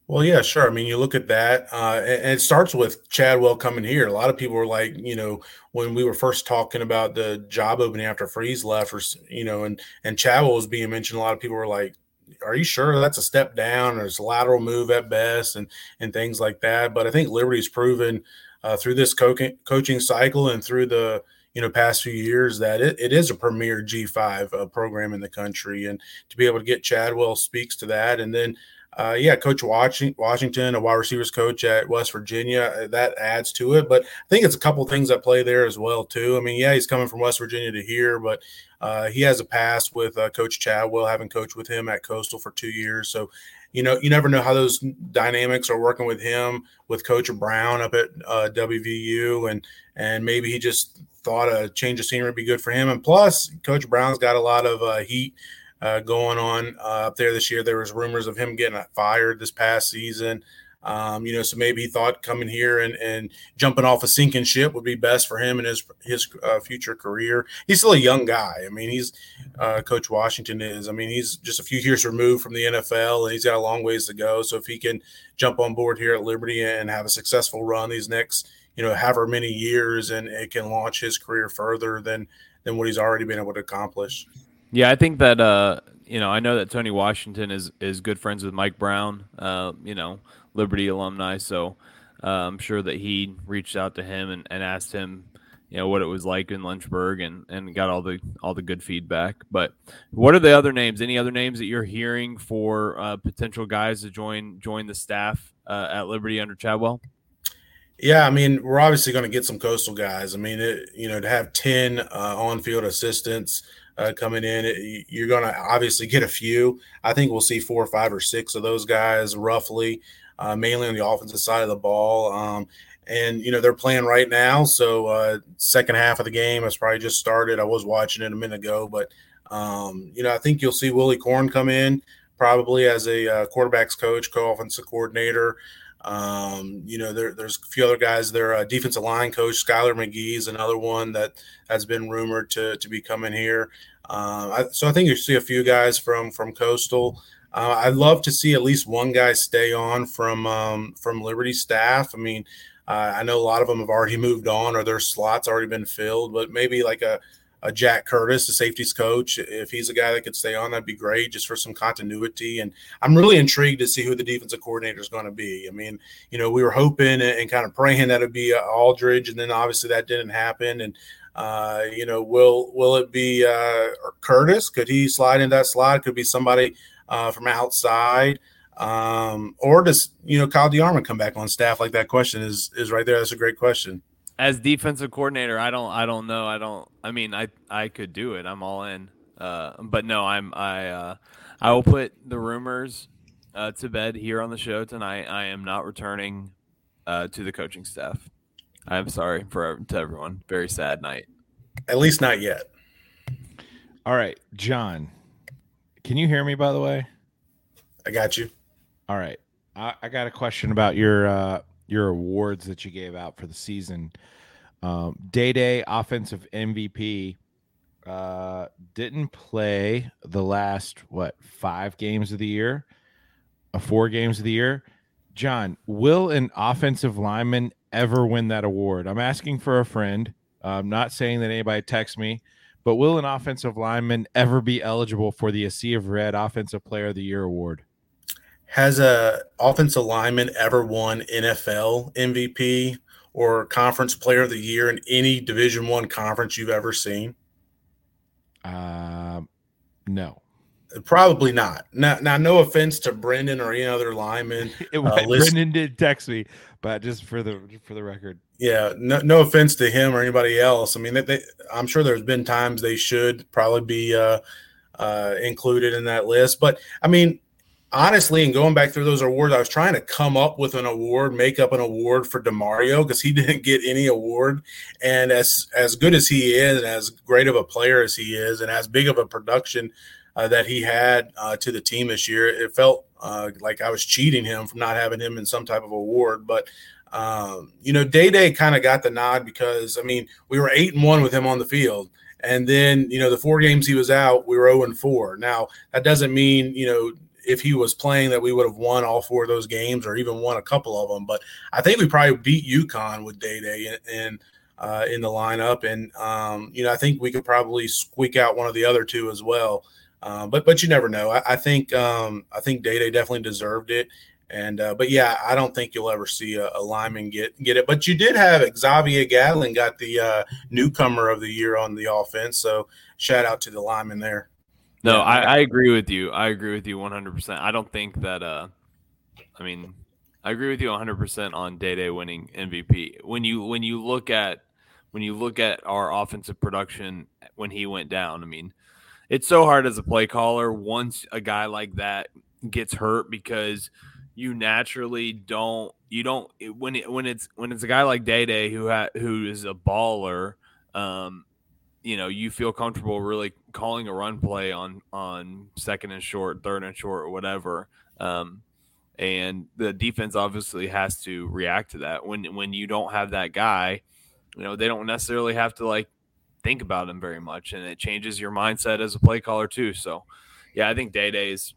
Well, yeah, sure. I mean, you look at that, uh, and it starts with Chadwell coming here. A lot of people were like, you know, when we were first talking about the job opening after Freeze left, or you know, and and Chadwell was being mentioned. A lot of people were like, "Are you sure that's a step down, or it's a lateral move at best, and and things like that?" But I think Liberty's proven uh, through this co- coaching cycle and through the you know past few years that it, it is a premier G5 uh, program in the country, and to be able to get Chadwell speaks to that, and then uh, yeah, Coach Washington, a wide receivers coach at West Virginia, uh, that adds to it. But I think it's a couple things that play there as well too. I mean, yeah, he's coming from West Virginia to here, but uh, he has a past with uh, Coach Chadwell, having coached with him at Coastal for two years. So, you know, you never know how those dynamics are working with him, with Coach Brown up at uh, WVU, and and maybe he just thought a change of scenery would be good for him. And plus, Coach Brown's got a lot of uh, heat uh, going on uh, up there this year. There was rumors of him getting fired this past season. Um, you know, so maybe he thought coming here and, and jumping off a sinking ship would be best for him and his his uh, future career. He's still a young guy. I mean, he's uh, Coach Washington is. I mean, he's just a few years removed from the NFL, and he's got a long ways to go. So if he can jump on board here at Liberty and have a successful run these next, you know, however many years, and it can launch his career further than than what he's already been able to accomplish. Yeah, I think that uh, you know, I know that Tony Washington is is good friends with Mike Brown, uh, you know, Liberty alumni. So uh, I'm sure that he reached out to him and, and asked him, you know, what it was like in Lynchburg and, and got all the all the good feedback. But what are the other names? Any other names that you're hearing for uh, potential guys to join join the staff uh, at Liberty under Chadwell? Yeah, I mean, we're obviously going to get some coastal guys. I mean, it, you know, to have ten uh, on-field assistants uh, coming in. You're going to obviously get a few. I think we'll see four or five or six of those guys roughly, uh, mainly on the offensive side of the ball. Um, and you know they're playing right now, so uh, second half of the game has probably just started. I was watching it a minute ago, but um, you know I think you'll see Willy Korn come in probably as a uh, quarterbacks coach, co-offensive coordinator. Um, you know, there, there's a few other guys. Their uh, defensive line coach, Skylar McGee, is another one that has been rumored to, to be coming here. Uh, I, so I think you see a few guys from from Coastal. Uh, I'd love to see at least one guy stay on from um, from Liberty staff. I mean, uh, I know a lot of them have already moved on or their slots already been filled, but maybe like a uh, Jack Curtis, the safeties coach. If he's a guy that could stay on, that'd be great just for some continuity. And I'm really intrigued to see who the defensive coordinator is going to be. I mean, you know, we were hoping and, kind of praying that it'd be uh, Aldridge, and then obviously that didn't happen. And uh, you know, will will it be uh, Curtis? Could he slide in that slide? Could be somebody uh, from outside. Um, or does you know Kyle DeArmond come back on staff? Like that question is is right there. That's a great question as defensive coordinator, I don't I don't know. I don't I mean I I could do it. I'm all in. Uh, but no, I'm I uh, I will put the rumors uh, to bed here on the show tonight. I am not returning uh, to the coaching staff. I'm sorry for to everyone. Very sad night. At least not yet. All right, John. Can you hear me by the way? I got you. All right. I, I got a question about your uh, your awards that you gave out for the season. Um, Day Day offensive MVP uh, didn't play the last what five games of the year, uh, four games of the year. John, will an offensive lineman ever win that award? I'm asking for a friend. I'm not saying that anybody text me, but will an offensive lineman ever be eligible for the A Sea of Red Offensive Player of the Year award? Has a offensive lineman ever won NFL MVP or conference player of the year in any Division One conference you've ever seen? Uh, no. Probably not. Now, now, no offense to Brendan or any other lineman. it, uh, Brendan did text me, but just for the for the record. Yeah, no, no offense to him or anybody else. I mean, they, they, I'm sure there's been times they should probably be uh, uh, included in that list, but I mean, honestly, and going back through those awards, I was trying to come up with an award, make up an award for Demario because he didn't get any award. And as as good as he is, and as great of a player as he is, and as big of a production uh, that he had uh, to the team this year, it felt uh, like I was cheating him from not having him in some type of award. But um, you know, Day Day kind of got the nod because I mean, we were eight and one with him on the field. And then, you know, the four games he was out, we were 0 and 4. Now, that doesn't mean, you know, if he was playing that we would have won all four of those games or even won a couple of them. But I think we probably beat UConn with Day Day in uh, in the lineup, and um, you know I think we could probably squeak out one of the other two as well. Uh, but but you never know. I, I think um, I think Day Day definitely deserved it. And uh, but yeah, I don't think you'll ever see a, a, lineman get get it. But you did have Xavier Gatlin got the uh, newcomer of the year on the offense. So shout out to the lineman there. No, yeah, I, I agree with you. I agree with you 100%. I don't think that, uh, I mean, I agree with you 100% on Day Day winning MVP. When you when you look at when you look at our offensive production when he went down, I mean, it's so hard as a play caller once a guy like that gets hurt because you naturally don't you don't when it, when it's when it's a guy like Day Day who ha, who is a baller um you know you feel comfortable really calling a run play on on second and short, third and short, or whatever. Um, and the defense obviously has to react to that. When when you don't have that guy, you know they don't necessarily have to like think about him very much, and it changes your mindset as a play caller too. So, yeah, I think Day Day is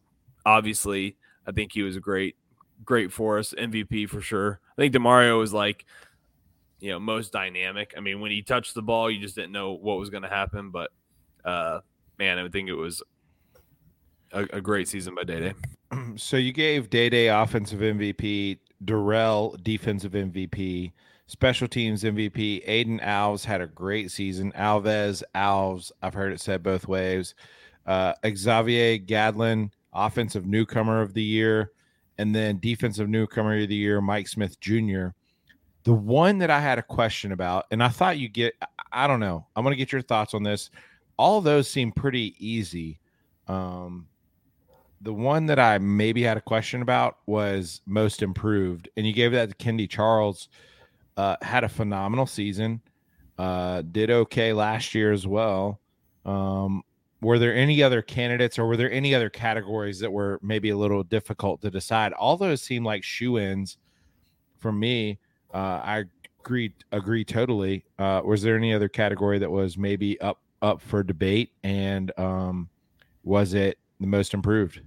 obviously. I think he was a great, great for us MVP for sure. I think Demario was like you know most dynamic. I mean, when he touched the ball, you just didn't know what was going to happen. But uh, man, I think it was a, a great season by Day Day. So you gave Day Day offensive MVP, Darrell defensive MVP, special teams MVP. Aiden Alves had a great season. Alves, Alves, I've heard it said both ways. Uh, Xavier Gadlin, offensive newcomer of the year, and then defensive newcomer of the year, Mike Smith Jr. The one that I had a question about, and I thought you get, I don't know, I'm going to get your thoughts on this. All those seem pretty easy. Um, the one that I maybe had a question about was most improved, and you gave that to Kendi Charles. Uh, had a phenomenal season. Uh, did okay last year as well. Um, were there any other candidates, or were there any other categories that were maybe a little difficult to decide? All those seem like shoe ins for me. Uh, I agree agree totally. Uh, was there any other category that was maybe up up for debate, and um, was it the most improved?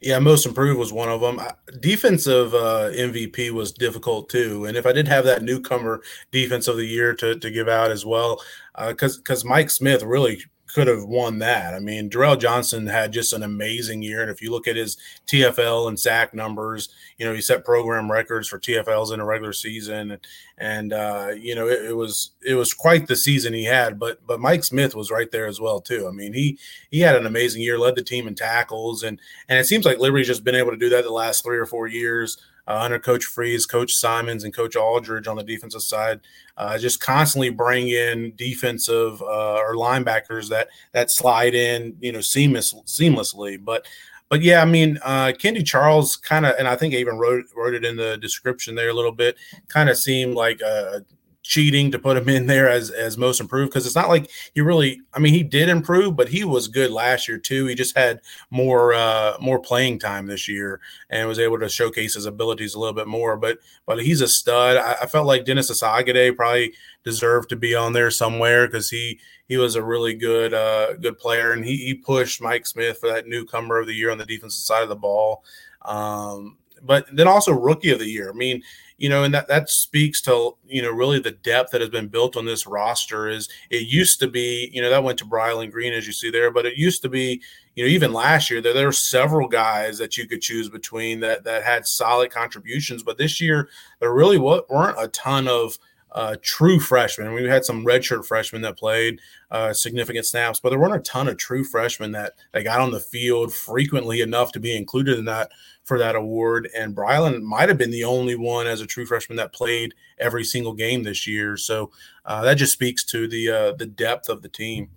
Yeah, most improved was one of them. Defensive uh, MVP was difficult too, and if I did have that newcomer defense of the year to, to give out as well, because uh, because Mike Smith really could have won that. I mean, Darrell Johnson had just an amazing year. And if you look at his TFL and sack numbers, you know, he set program records for TFLs in a regular season. And, uh, you know, it, it, was, it was quite the season he had, but, but Mike Smith was right there as well, too. I mean, he, he had an amazing year, led the team in tackles. And, and it seems like Liberty's just been able to do that the last three or four years uh, under Coach Freeze, Coach Symons, and Coach Aldridge on the defensive side, uh, just constantly bring in defensive uh, or linebackers that that slide in, you know, seamless seamlessly. But but yeah, I mean, uh, Kendi Charles kind of, and I think I even wrote wrote it in the description there a little bit. Kind of seemed like a cheating to put him in there as as most improved because it's not like he really I mean he did improve but he was good last year too. He just had more uh more playing time this year and was able to showcase his abilities a little bit more but but he's a stud. I, I felt like Dennis Asagade probably deserved to be on there somewhere because he he was a really good uh good player and he, he pushed Mike Smith for that newcomer of the year on the defensive side of the ball. Um but then also rookie of the year. I mean you know, and that that speaks to you know really the depth that has been built on this roster. Is it used to be, you know, that went to Brylan Green as you see there, but it used to be, you know, even last year there there were several guys that you could choose between that that had solid contributions, but this year there really weren't a ton of uh, true freshmen. We had some redshirt freshmen that played uh, significant snaps, but there weren't a ton of true freshmen that, that got on the field frequently enough to be included in that for that award. And Brylan might have been the only one as a true freshman that played every single game this year. So uh, that just speaks to the uh, the depth of the team.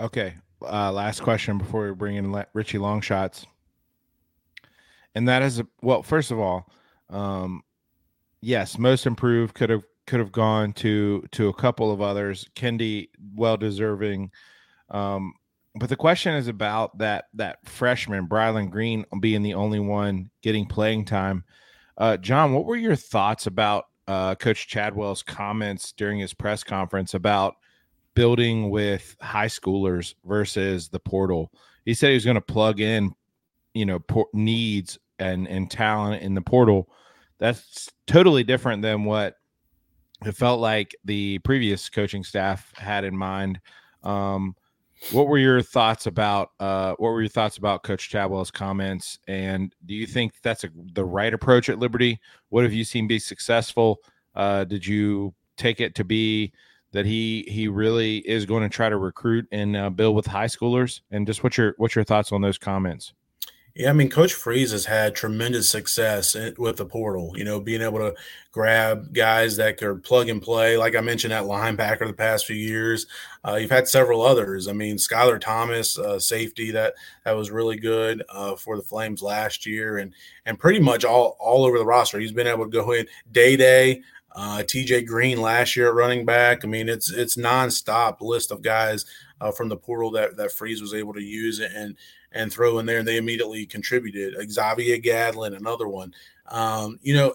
Okay, uh, last question before we bring in Richie Longshots, and that is well. First of all, um, yes, most improved could have could have gone to to a couple of others. Kendi, well deserving. Um, but the question is about that that freshman Brylan Green being the only one getting playing time. Uh, John, what were your thoughts about uh, Coach Chadwell's comments during his press conference about building with high schoolers versus the portal? He said he was going to plug in, you know, por- needs and and talent in the portal. That's totally different than what it felt like the previous coaching staff had in mind. Um, what were your thoughts about uh, what were your thoughts about Coach Chadwell's comments? And do you think that's a, the right approach at Liberty? What have you seen be successful? Uh, did you take it to be that he he really is going to try to recruit and uh, build with high schoolers? And just what's your what's your thoughts on those comments? Yeah, I mean, Coach Freeze has had tremendous success with the portal. You know, being able to grab guys that could plug and play. Like I mentioned, that linebacker the past few years. Uh, you've had several others. I mean, Skylar Thomas, uh, safety that that was really good uh, for the Flames last year, and and pretty much all all over the roster. He's been able to go in day day. Uh, TJ Green last year at running back. I mean, it's it's nonstop list of guys uh, from the portal that that Freeze was able to use and and throw in there, and they immediately contributed. Xavier Gadlin, another one. Um, you know,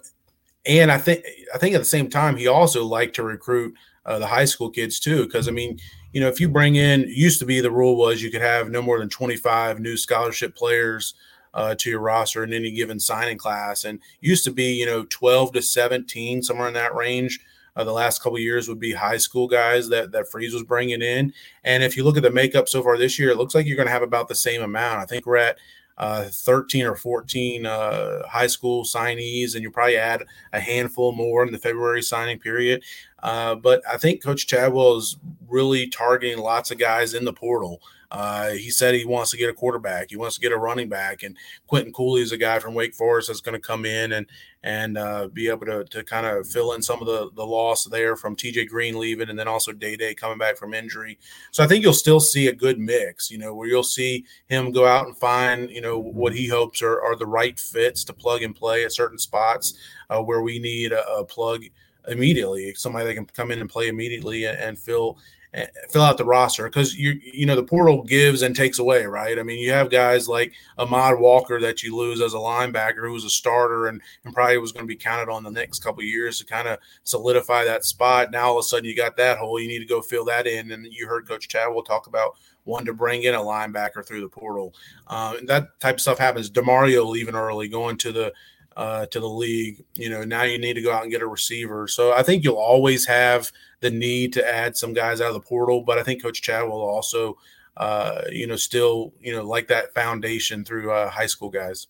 and I think I think at the same time he also liked to recruit uh, the high school kids too, because I mean, you know, if you bring in, used to be the rule was you could have no more than twenty five new scholarship players. Uh, to your roster in any given signing class, and used to be you know twelve to seventeen somewhere in that range uh, the last couple years would be high school guys that that Freeze was bringing in. And if you look at the makeup so far this year, it looks like you're going to have about the same amount. I think we're at uh, 13 or 14 uh, high school signees, and you probably add a handful more in the February signing period. Uh, but I think Coach Chadwell is really targeting lots of guys in the portal. Uh, he said he wants to get a quarterback. He wants to get a running back. And Quentin Cooley is a guy from Wake Forest that's going to come in and and uh, be able to, to kind of fill in some of the, the loss there from TJ Green leaving and then also Day Day coming back from injury. So I think you'll still see a good mix, you know, where you'll see him go out and find, you know, what he hopes are, are the right fits to plug and play at certain spots uh, where we need a, a plug immediately, somebody that can come in and play immediately and, fill eh, fill out the roster because you you know the portal gives and takes away, right? I mean, you have guys like Ahmad Walker that you lose as a linebacker who was a starter and, and probably was going to be counted on the next couple years to kind of solidify that spot. Now all of a sudden you got that hole, you need to go fill that in. And you heard Coach Chadwell talk about wanting to bring in a linebacker through the portal. Um, that type of stuff happens. Demario leaving early, going to the uh, to the league. You know, now you need to go out and get a receiver. So I think you'll always have the need to add some guys out of the portal, but I think Coach Chadwell also, uh, you know, still, you know, like that foundation through uh, high school guys.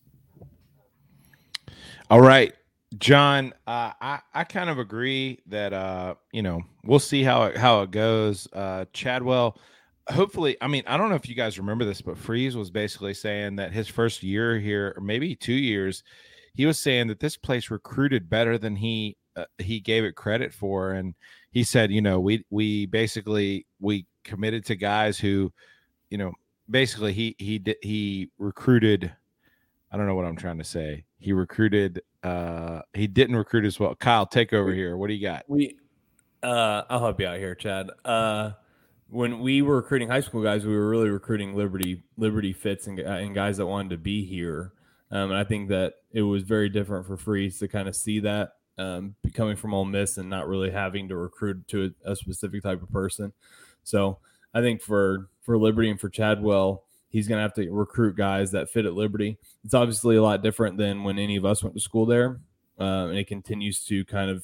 All right. John, uh, I I kind of agree that uh, you know we'll see how it how it goes. Uh, Chadwell, hopefully, I mean I don't know if you guys remember this, but Freeze was basically saying that his first year here, or maybe two years, he was saying that this place recruited better than he uh, he gave it credit for and he said you know we we basically we committed to guys who you know basically he he he recruited i don't know what i'm trying to say. He recruited uh he didn't recruit as well. Kyle take over here. What do you got? we uh i'll help you out here chad. Uh when we were recruiting high school guys we were really recruiting liberty liberty fits and, and guys that wanted to be here um, and I think that it was very different for Freeze to kind of see that um, coming from Ole Miss and not really having to recruit to a, a, specific type of person. So I think for for Liberty and for Chadwell, he's going to have to recruit guys that fit at Liberty. It's obviously a lot different than when any of us went to school there, uh, and it continues to kind of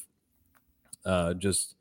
uh, just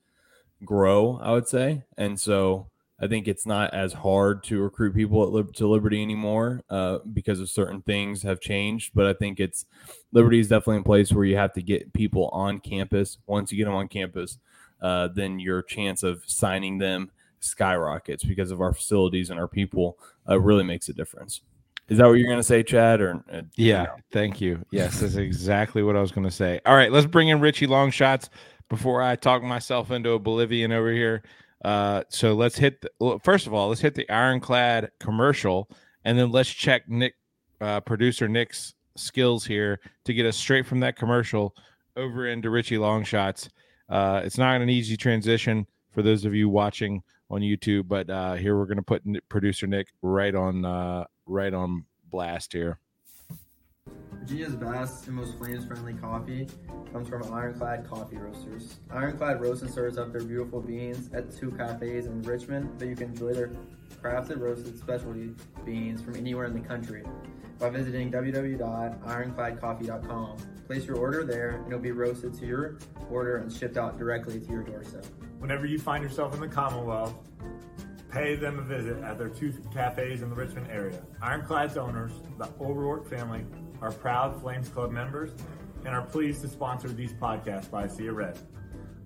grow. I would say, and so I think it's not as hard to recruit people at Lib- to Liberty anymore uh, because of certain things have changed. But I think it's Liberty is definitely a place where you have to get people on campus. Once you get them on campus, uh, then your chance of signing them skyrockets because of our facilities and our people uh, really makes a difference. Is that what you're going to say, Chad? Or uh, yeah, thank you. Yes, that's exactly what I was going to say. All right, let's bring in Richie Longshots before I talk myself into a Bolivian over here. Uh, so let's hit. The, first of all, let's hit the ironclad commercial, and then let's check Nick, uh, producer Nick's skills here to get us straight from that commercial over into Richie Longshots. Uh, it's not an easy transition for those of you watching on YouTube, but uh, here we're going to put producer Nick right on uh, right on blast here. Virginia's best and most flames-friendly coffee comes from Ironclad Coffee Roasters. Ironclad roasts and serves up their beautiful beans at two cafes in Richmond that you can enjoy their crafted roasted specialty beans from anywhere in the country by visiting www.ironcladcoffee.com. Place your order there and it'll be roasted to your order and shipped out directly to your doorstep. Whenever you find yourself in the Commonwealth, pay them a visit at their two cafes in the Richmond area. Ironclad's owners, the O'Rourke family, are proud Flames Club members and are pleased to sponsor these podcasts by Sea Red.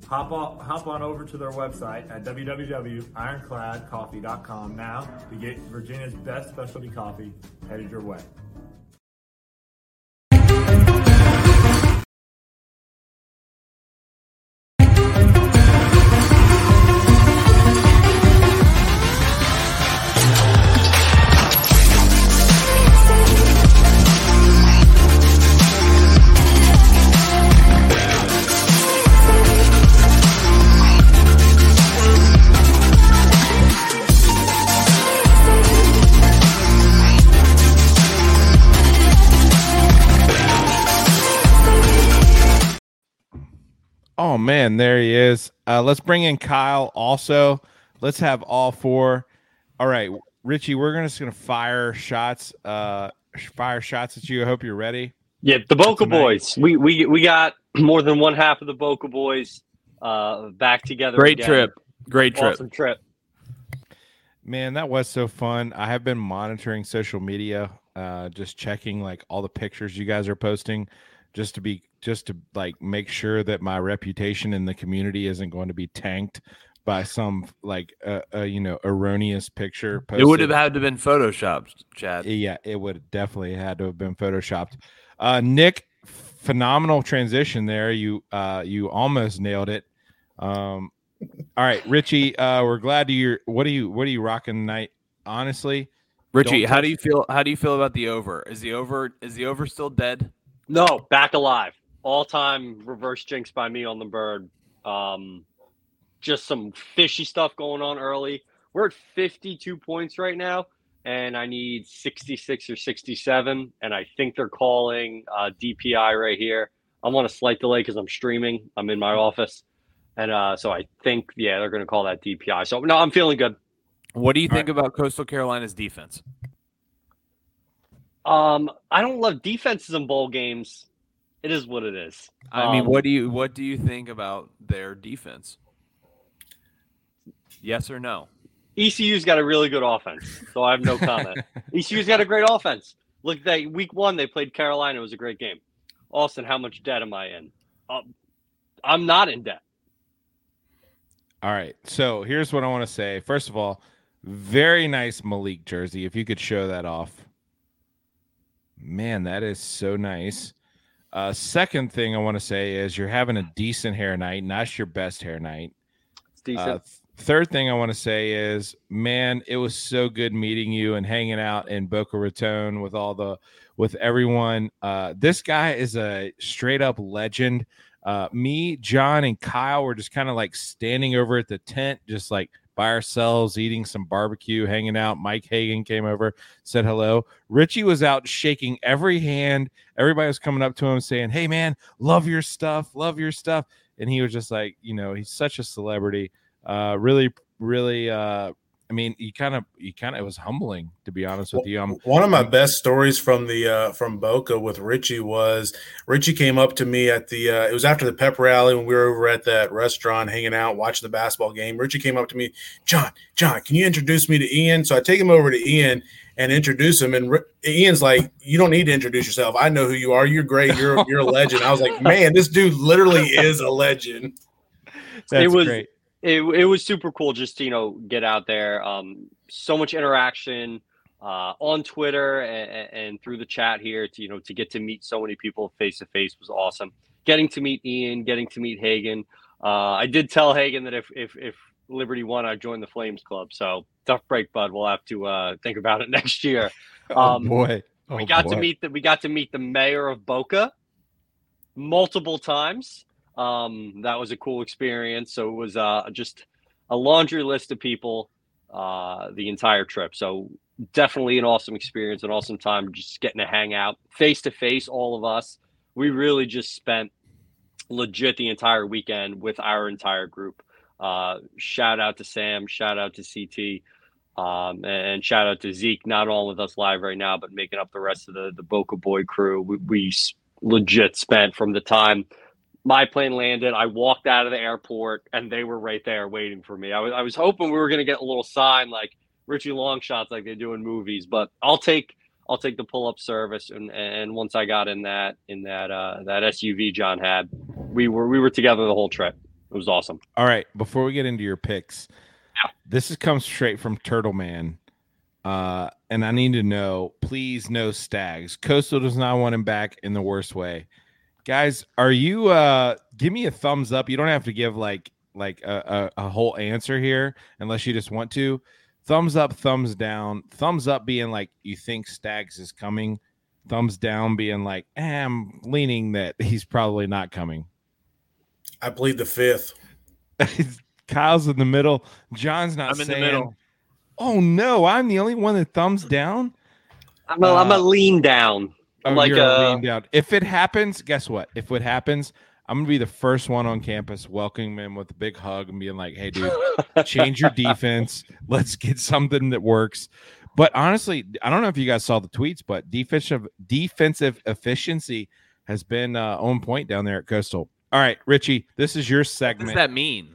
Hop on, hop on over to their website at www.ironcladcoffee.com now to get Virginia's best specialty coffee headed your way. Oh man, there he is. Uh, let's bring in Kyle also. Let's have all four. All right, Richie, we're gonna just gonna fire shots. Uh, fire shots at you. I hope you're ready. Yeah, the Boca Boys. We we we got more than one half of the Boca Boys uh, back together. Great again. trip. Great trip. Awesome trip. Man, that was so fun. I have been monitoring social media, uh, just checking like all the pictures you guys are posting, just to be just to like make sure that my reputation in the community isn't going to be tanked by some like uh, uh you know erroneous picture posted. it would have had to have been photoshopped chad. Yeah it would definitely had to have been photoshopped. Uh nick phenomenal transition there. You uh you almost nailed it. Um all right richie uh we're glad to hear what are you what are you rocking tonight? Honestly richie how do you feel how do you feel about the over? Is the over is the over still dead no back alive all time reverse jinx by me on the bird. Um, just some fishy stuff going on early. We're at 52 points right now, and I need 66 or 67. And I think they're calling uh, DPI right here. I'm on a slight delay because I'm streaming. I'm in my office. And uh, so I think, yeah, they're going to call that DPI. So, no, I'm feeling good. What do you think right. about Coastal Carolina's defense? Um, I don't love defenses in bowl games. It is what it is. I um, mean, what do you what do you think about their defense? Yes or no? ECU's got a really good offense, so I have no comment. ECU's got a great offense. Look, they week one they played Carolina. It was a great game. Austin, how much debt am I in? Uh, I'm not in debt. All right. So here's what I want to say. First of all, very nice Malik jersey. If you could show that off. Man, that is so nice. Uh, second thing I want to say is you're having a decent hair night, not your best hair night. It's decent. Uh, third thing I want to say is, man, it was so good meeting you and hanging out in Boca Raton with all the with everyone. Uh, this guy is a straight up legend. Uh, me, John, and Kyle were just kind of like standing over at the tent, just like by ourselves, eating some barbecue, hanging out. Mike Hagan came over, said hello. Richie was out shaking every hand. Everybody was coming up to him saying, Hey, man, love your stuff, love your stuff. And he was just like, you know, he's such a celebrity uh, really, really, uh, I mean, you kind of, you kind of, it was humbling to be honest with you. Um, One of my best stories from the uh, from Boca with Richie was Richie came up to me at the. Uh, it was after the pep rally when we were over at that restaurant hanging out, watching the basketball game. Richie came up to me, John, John, can you introduce me to Ian? So I take him over to Ian and introduce him, and Ian's like, "You don't need to introduce yourself. I know who you are. You're great. You're you're a legend." I was like, "Man, this dude literally is a legend." That's it was, great it, it was super cool just to you know get out there um, so much interaction uh, on twitter and, and, through the chat here to you know to get to meet so many people face to face was awesome. Getting to meet ian getting to meet hagan uh, i did tell hagan that if if, if liberty won i'd join the flames club. So tough break bud. We'll have to uh, think about it next year. Oh, um, oh boy oh, we got boy. to meet the we got to meet the mayor of boca multiple times um, that was a cool experience. So it was uh, just a laundry list of people uh, the entire trip. So definitely an awesome experience, an awesome time just getting to hang out face to face, all of us. We really just spent legit the entire weekend with our entire group. Uh, shout out to Sam, shout out to CT, um, and shout out to Zeke, not all with us live right now, but making up the rest of the, the Boca Boy crew. We, we legit spent from the time my plane landed. I walked out of the airport, and they were right there waiting for me. I was I was hoping we were going to get a little sign like Richie long shots like they do in movies, but I'll take I'll take the pull up service. And and once I got in that in that uh, that SUV John had, we were we were together the whole trip. It was awesome. All right, before we get into your picks, yeah. this has come straight from Turtle Man. Uh, and I need to know, please, no Staggs. Coastal does not want him back in the worst way guys are you uh give me a thumbs up. You don't have to give like like a, a, a, whole answer here unless you just want to. Thumbs up thumbs down. Thumbs up being like you think Staggs is coming? Thumbs down being like eh, i'm leaning that he's probably not coming. I plead the fifth. Kyle's in the middle. John's not I'm in saying, the middle. Oh no i'm the only one that thumbs down? I'm a, uh, I'm a lean down. I'm oh, like uh, down. If it happens, guess what? If it happens, I'm gonna be the first one on campus welcoming him with a big hug and being like, "Hey, dude, change your defense. Let's get something that works." But honestly, I don't know if you guys saw the tweets, but defensive defensive efficiency has been uh, on point down there at Coastal. All right, Richie, this is your segment. What does that mean?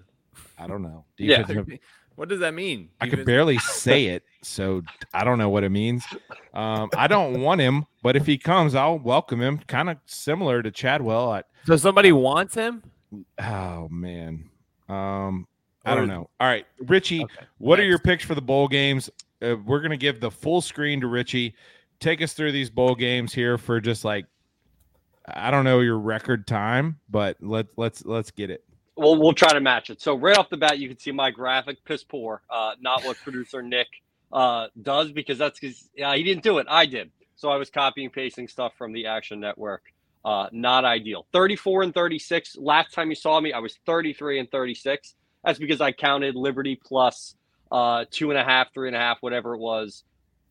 I don't know. Defensive, yeah. What does that mean? I could barely say it, so I don't know what it means. Um, I don't want him, but if he comes, I'll welcome him. Kind of similar to Chadwell. I, so somebody wants him? Oh man, um, I don't know. All right, Richie, okay. what Next. are your picks for the bowl games? Uh, we're gonna give the full screen to Richie. Take us through these bowl games here for just like I don't know your record time, but let let's let's get it. We'll we'll try to match it. So right off the bat, you can see my graphic piss poor. Uh, not what producer Nick uh, does because that's because uh, he didn't do it. I did. So I was copying pasting stuff from the Action Network. Uh, not ideal. 34 and 36. Last time you saw me, I was 33 and 36. That's because I counted Liberty plus uh, two and a half, three and a half, whatever it was,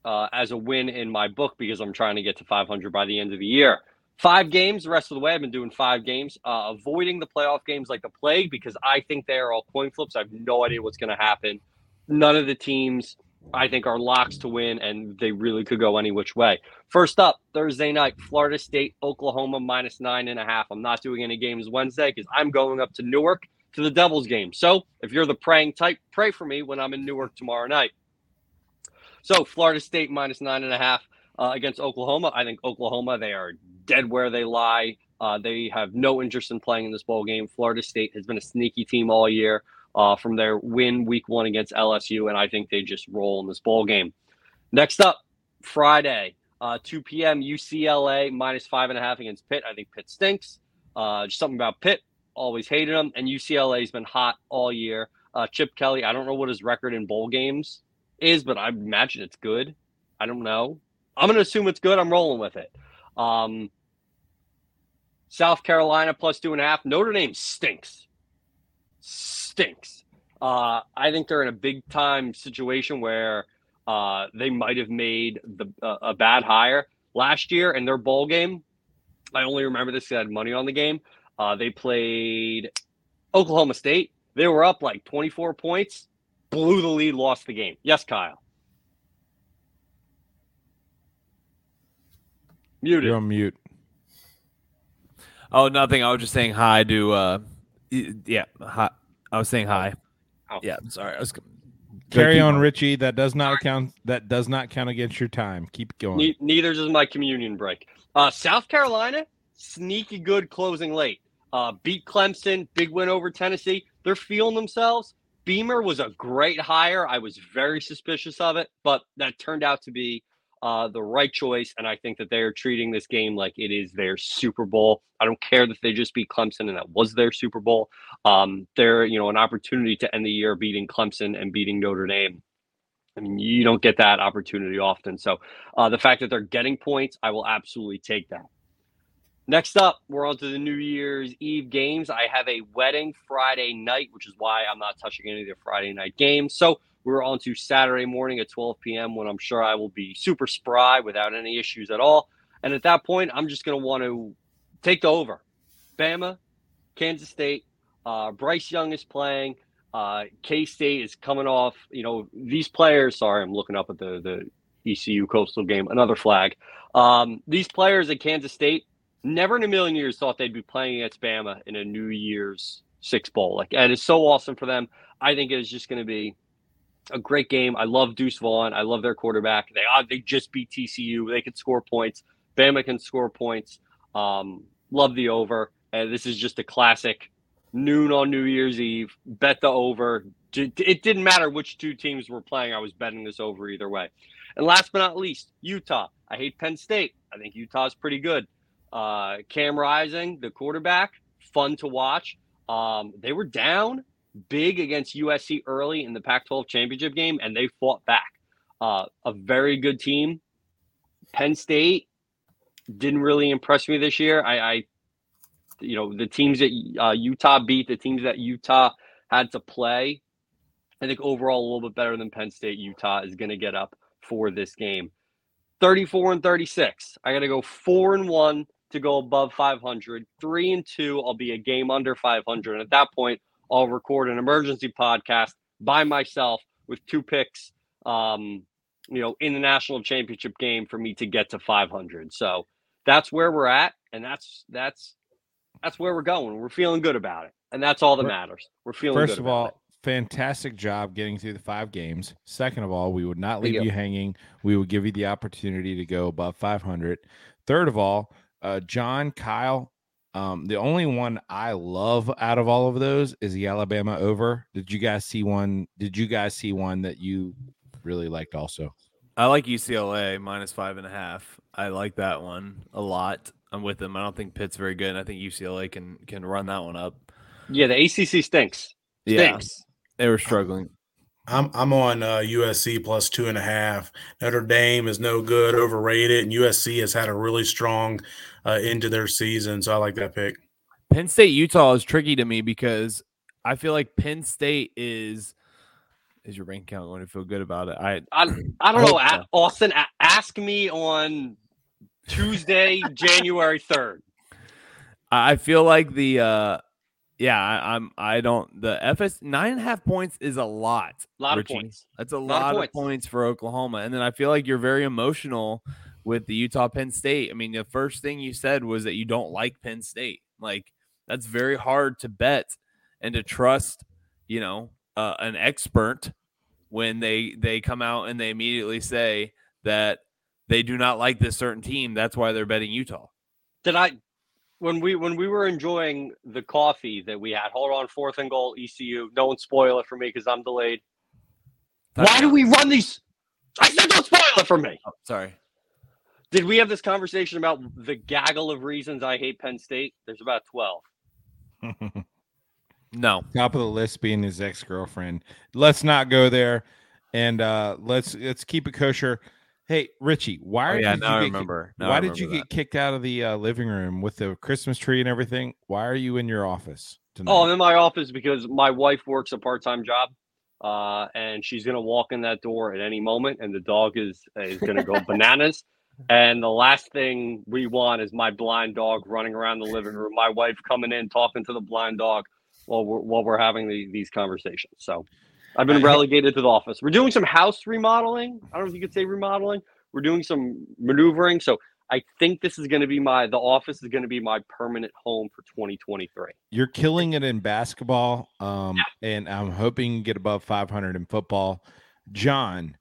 uh, as a win in my book because I'm trying to get to 500 by the end of the year. Five games the rest of the way. I've been doing five games, uh, avoiding the playoff games like the plague because I think they are all coin flips. I have no idea what's going to happen. None of the teams I think are locks to win, and they really could go any which way. First up, Thursday night, Florida State, Oklahoma minus nine and a half. I'm not doing any games Wednesday because I'm going up to Newark to the Devils game. So if you're the praying type, pray for me when I'm in Newark tomorrow night. So Florida State minus nine and a half uh, against Oklahoma. I think Oklahoma, they are dead where they lie. Uh, they have no interest in playing in this bowl game. Florida State has been a sneaky team all year uh, from their win week one against LSU, and I think they just roll in this bowl game. Next up, Friday, uh, 2 p.m. UCLA minus five and a half against Pitt. I think Pitt stinks. Uh, just something about Pitt. Always hated them, and UCLA's been hot all year. Uh, Chip Kelly. I don't know what his record in bowl games is, but I imagine it's good. I don't know. I'm going to assume it's good. I'm rolling with it. Um, South Carolina plus two and a half. Notre Dame stinks stinks. Uh, I think they're in a big time situation where uh, they might have made the uh, a bad hire last year in their bowl game. I only remember this. They had money on the game. Uh, they played Oklahoma State. They were up like 24 points, blew the lead, lost the game. Yes, Kyle. Muted. You're on mute. Oh, nothing. I was just saying hi to, uh, yeah, hi, I was saying hi. Oh. Yeah, sorry. I was carry on, Richie. That does not count. That does not count against your time. Keep going. Ne- neither does my communion break. Uh, South Carolina, sneaky good closing late. Uh, beat Clemson, big win over Tennessee. They're feeling themselves. Beamer was a great hire. I was very suspicious of it, but that turned out to be uh, the right choice. And I think that they are treating this game like it is their Super Bowl. I don't care that they just beat Clemson and that was their Super Bowl. Um, they're, you know, an opportunity to end the year beating Clemson and beating Notre Dame. I mean, you don't get that opportunity often. So uh, the fact that they're getting points, I will absolutely take that. Next up, we're on to the New Year's Eve games. I have a wedding Friday night, which is why I'm not touching any of the Friday night games. So we're on to Saturday morning at 12 p.m. when I'm sure I will be super spry without any issues at all. And at that point, I'm just going to want to take the over. Bama, Kansas State, uh, Bryce Young is playing. Uh, K State is coming off. You know these players. Sorry, I'm looking up at the the ECU Coastal game. Another flag. Um, these players at Kansas State never in a million years thought they'd be playing against Bama in a New Year's Six bowl. Like, and it's so awesome for them. I think it's just going to be a great game. I love Deuce Vaughn. I love their quarterback. They uh, they just beat TCU. They can score points. Bama can score points. Um, love the over. And this is just a classic noon on New Year's Eve. Bet the over. It didn't matter which two teams were playing. I was betting this over either way. And last but not least, Utah. I hate Penn State. I think Utah's pretty good. Uh, Cam Rising, the quarterback, fun to watch. Um, they were down big against USC early in the Pac 12 championship game, and they fought back. Uh, a very good team. Penn State didn't really impress me this year. I, I you know, the teams that uh, Utah beat, the teams that Utah had to play, I think overall a little bit better than Penn State. Utah is going to get up for this game. 34 and 36. I got to go four and one to go above 500. Three and two, I'll be a game under 500. And at that point, I'll record an emergency podcast by myself with two picks, um, you know, in the national championship game for me to get to 500. So that's where we're at, and that's that's that's where we're going. We're feeling good about it, and that's all that matters. We're feeling first of all. It. Fantastic job getting through the five games. Second of all, we would not leave you, you hanging. We would give you the opportunity to go above 500. Third of all, uh, John, Kyle, um, the only one I love out of all of those is the Alabama over. Did you guys see one? Did you guys see one that you really liked also? I like UCLA minus five and a half. I like that one a lot. I'm with them. I don't think Pitt's very good. And I think UCLA can can run that one up. Yeah, the ACC stinks. Stinks. Yeah, they were struggling. I'm I'm on uh, USC plus two and a half. Notre Dame is no good, overrated, and USC has had a really strong uh, to their season. So I like that pick. Penn State Utah is tricky to me because I feel like Penn State is is your rank count going to feel good about it? I I, I don't know, so. Austin. Ask me on Tuesday, January third. I feel like the uh yeah, I, am I don't. The FS nine and a half points is a lot. A lot Richie. of points. That's a, a lot, lot, of, points. points for Oklahoma. And then I feel like you're very emotional with the Utah Penn State. I mean, the first thing you said was that you don't like Penn State. Like that's very hard to bet and to trust. You know, uh, an expert when they they come out and they immediately say that they do not like this certain team. That's why they're betting Utah. Did I when we when we were enjoying the coffee that we had, hold on, fourth and goal, ECU. Don't spoil it for me because I'm delayed. Why do we run these? I said don't spoil it for me. Oh, sorry. Did we have this conversation about the gaggle of reasons I hate Penn State? There's about twelve. no. Top of the list being his ex girlfriend. Let's not go there, and uh, let's let's keep it kosher. Hey, Richie, why? Oh, yeah, now I remember. Now why I remember did you that. get kicked out of the uh, living room with the Christmas tree and everything? Why are you in your office tonight? Oh, I'm in my office because my wife works a part-time job, uh, and she's gonna walk in that door at any moment, and the dog is is gonna go bananas. And the last thing we want is my blind dog running around the living room. My wife coming in talking to the blind dog while we're while we're having the, these conversations. So I've been relegated to the office. We're doing some house remodeling. I don't know if you could say remodeling. We're doing some maneuvering. So I think this is going to be my the office is going to be my permanent home for 2023. You're killing it in basketball, um, yeah. and I'm hoping you get above 500 in football. John,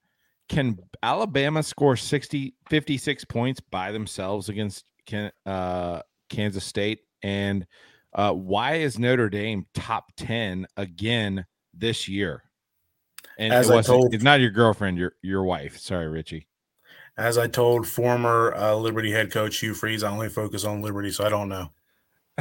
can Alabama score 60 56 points by themselves against uh, Kansas State? And uh, why is Notre Dame top 10 again this year? And as was told, it's not your girlfriend, your your wife. Sorry, Richie. As I told former uh, Liberty head coach Hugh Freeze, I only focus on Liberty, so I don't know.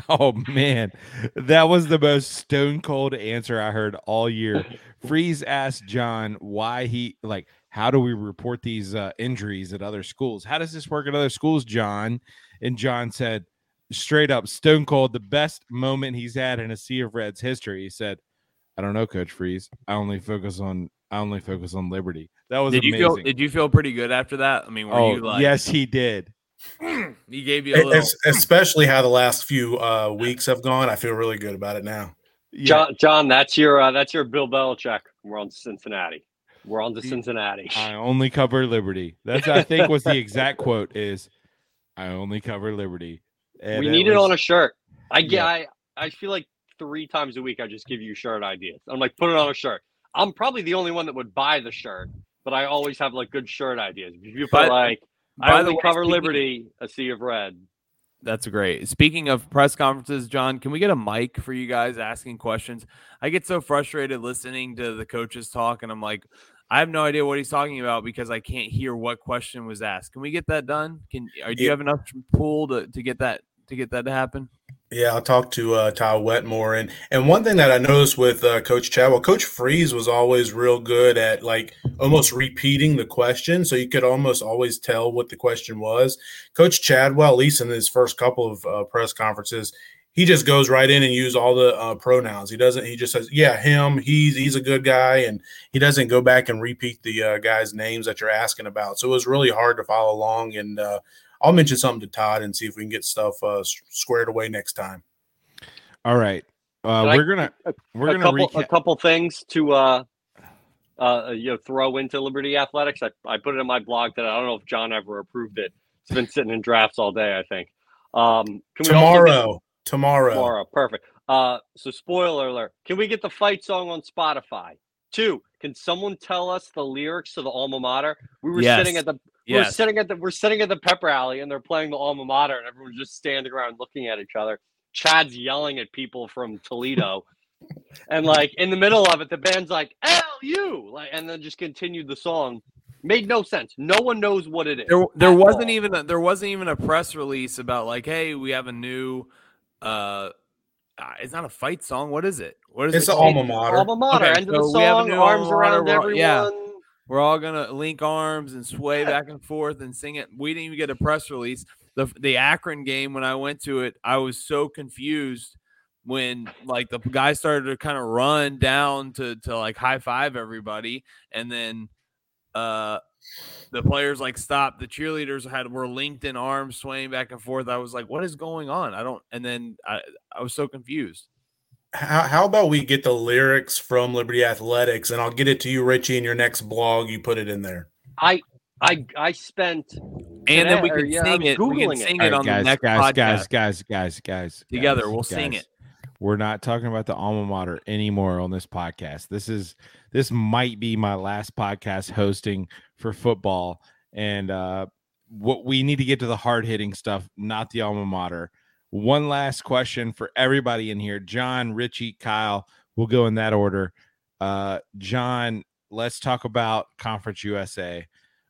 Oh man, that was the most stone cold answer I heard all year. Freeze asked John why he like how do we report these uh, injuries at other schools? How does this work at other schools, John? And John said straight up, stone cold, the best moment he's had in a Sea of Reds history. He said, I don't know, Coach Freeze. I only focus on I only focus on Liberty. That was did amazing. you feel did you feel pretty good after that? I mean, were oh, you like yes, he did. he gave you a little, especially how the last few uh, weeks have gone. I feel really good about it now. Yeah. John, John, that's your uh, that's your Bill Belichick. We're on Cincinnati. We're on to Cincinnati. I only cover Liberty. That's I think was the exact quote is I only cover Liberty. And we need it, was, it on a shirt. I get yeah. I I feel like three times a week I just give you shirt ideas. I'm like, put it on a shirt. I'm probably the only one that would buy the shirt, but I always have like good shirt ideas. If you put like I only way, cover speaking, Liberty, a sea of red. That's great. Speaking of press conferences, John, can we get a mic for you guys asking questions? I get so frustrated listening to the coaches talk, and I'm like, I have no idea what he's talking about because I can't hear what question was asked. Can we get that done? Can uh, do you have enough pool to, to get that to get that to happen? Yeah, I'll talk to uh, Ty Wetmore, and and one thing that I noticed with uh, Coach Chadwell, Coach Freeze was always real good at like almost repeating the question, so you could almost always tell what the question was. Coach Chadwell, at least in his first couple of uh, press conferences, he just goes right in and use all the uh, pronouns. He doesn't. He just says, "Yeah, him. He's he's a good guy," and he doesn't go back and repeat the uh, guys' names that you're asking about. So it was really hard to follow along, and uh, I'll mention something to Todd and see if we can get stuff uh, squared away next time. All right, uh, we're gonna we're a gonna couple, recap- a couple things to uh, uh, you know throw into Liberty Athletics. I, I put it in my blog that I don't know if John ever approved it. It's been sitting in drafts all day. I think. Um, tomorrow, get- tomorrow, tomorrow, perfect. Uh, so spoiler alert: Can we get the fight song on Spotify? Two, can someone tell us the lyrics to the alma mater? We were yes. sitting at the yes. we're sitting at the we're sitting at the pep rally and they're playing the alma mater and everyone's just standing around looking at each other. Chad's yelling at people from Toledo. and like in the middle of it, the band's like, L you like and then just continued the song. Made no sense. No one knows what it is. There, there wasn't all. even a, there wasn't even a press release about like, hey, we have a new uh it's not a fight song. What is it? What is it's it? It's alma mater. Alma mater. Okay, End so of the song. Arms around everyone. Yeah. We're all gonna link arms and sway back and forth and sing it. We didn't even get a press release. The the Akron game when I went to it, I was so confused when like the guy started to kind of run down to to like high five everybody. And then uh the players like stopped. The cheerleaders had were linked in arms swaying back and forth. I was like what is going on? I don't and then i i was so confused how, how about we get the lyrics from liberty athletics and i'll get it to you richie in your next blog you put it in there i i i spent and then we can yeah, sing it. We can sing it, it on guys, the next guys, podcast. guys, guys, guys, guys. Together, guys, we'll guys. sing it. We're not talking about the alma mater anymore on this podcast. This is this might be my last podcast hosting for football, and uh, what we need to get to the hard hitting stuff, not the alma mater. One last question for everybody in here: John, Richie, Kyle. We'll go in that order. Uh, John, let's talk about Conference USA.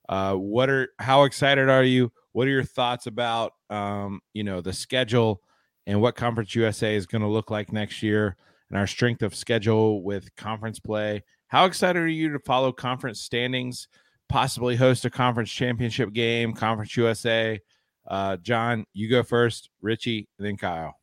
Uh, what are how excited are you? What are your thoughts about um, you know the schedule? and what Conference USA is going to look like next year and our strength of schedule with conference play. How excited are you to follow conference standings, possibly host a conference championship game, Conference USA? Uh, John, you go first, Richie, then Kyle.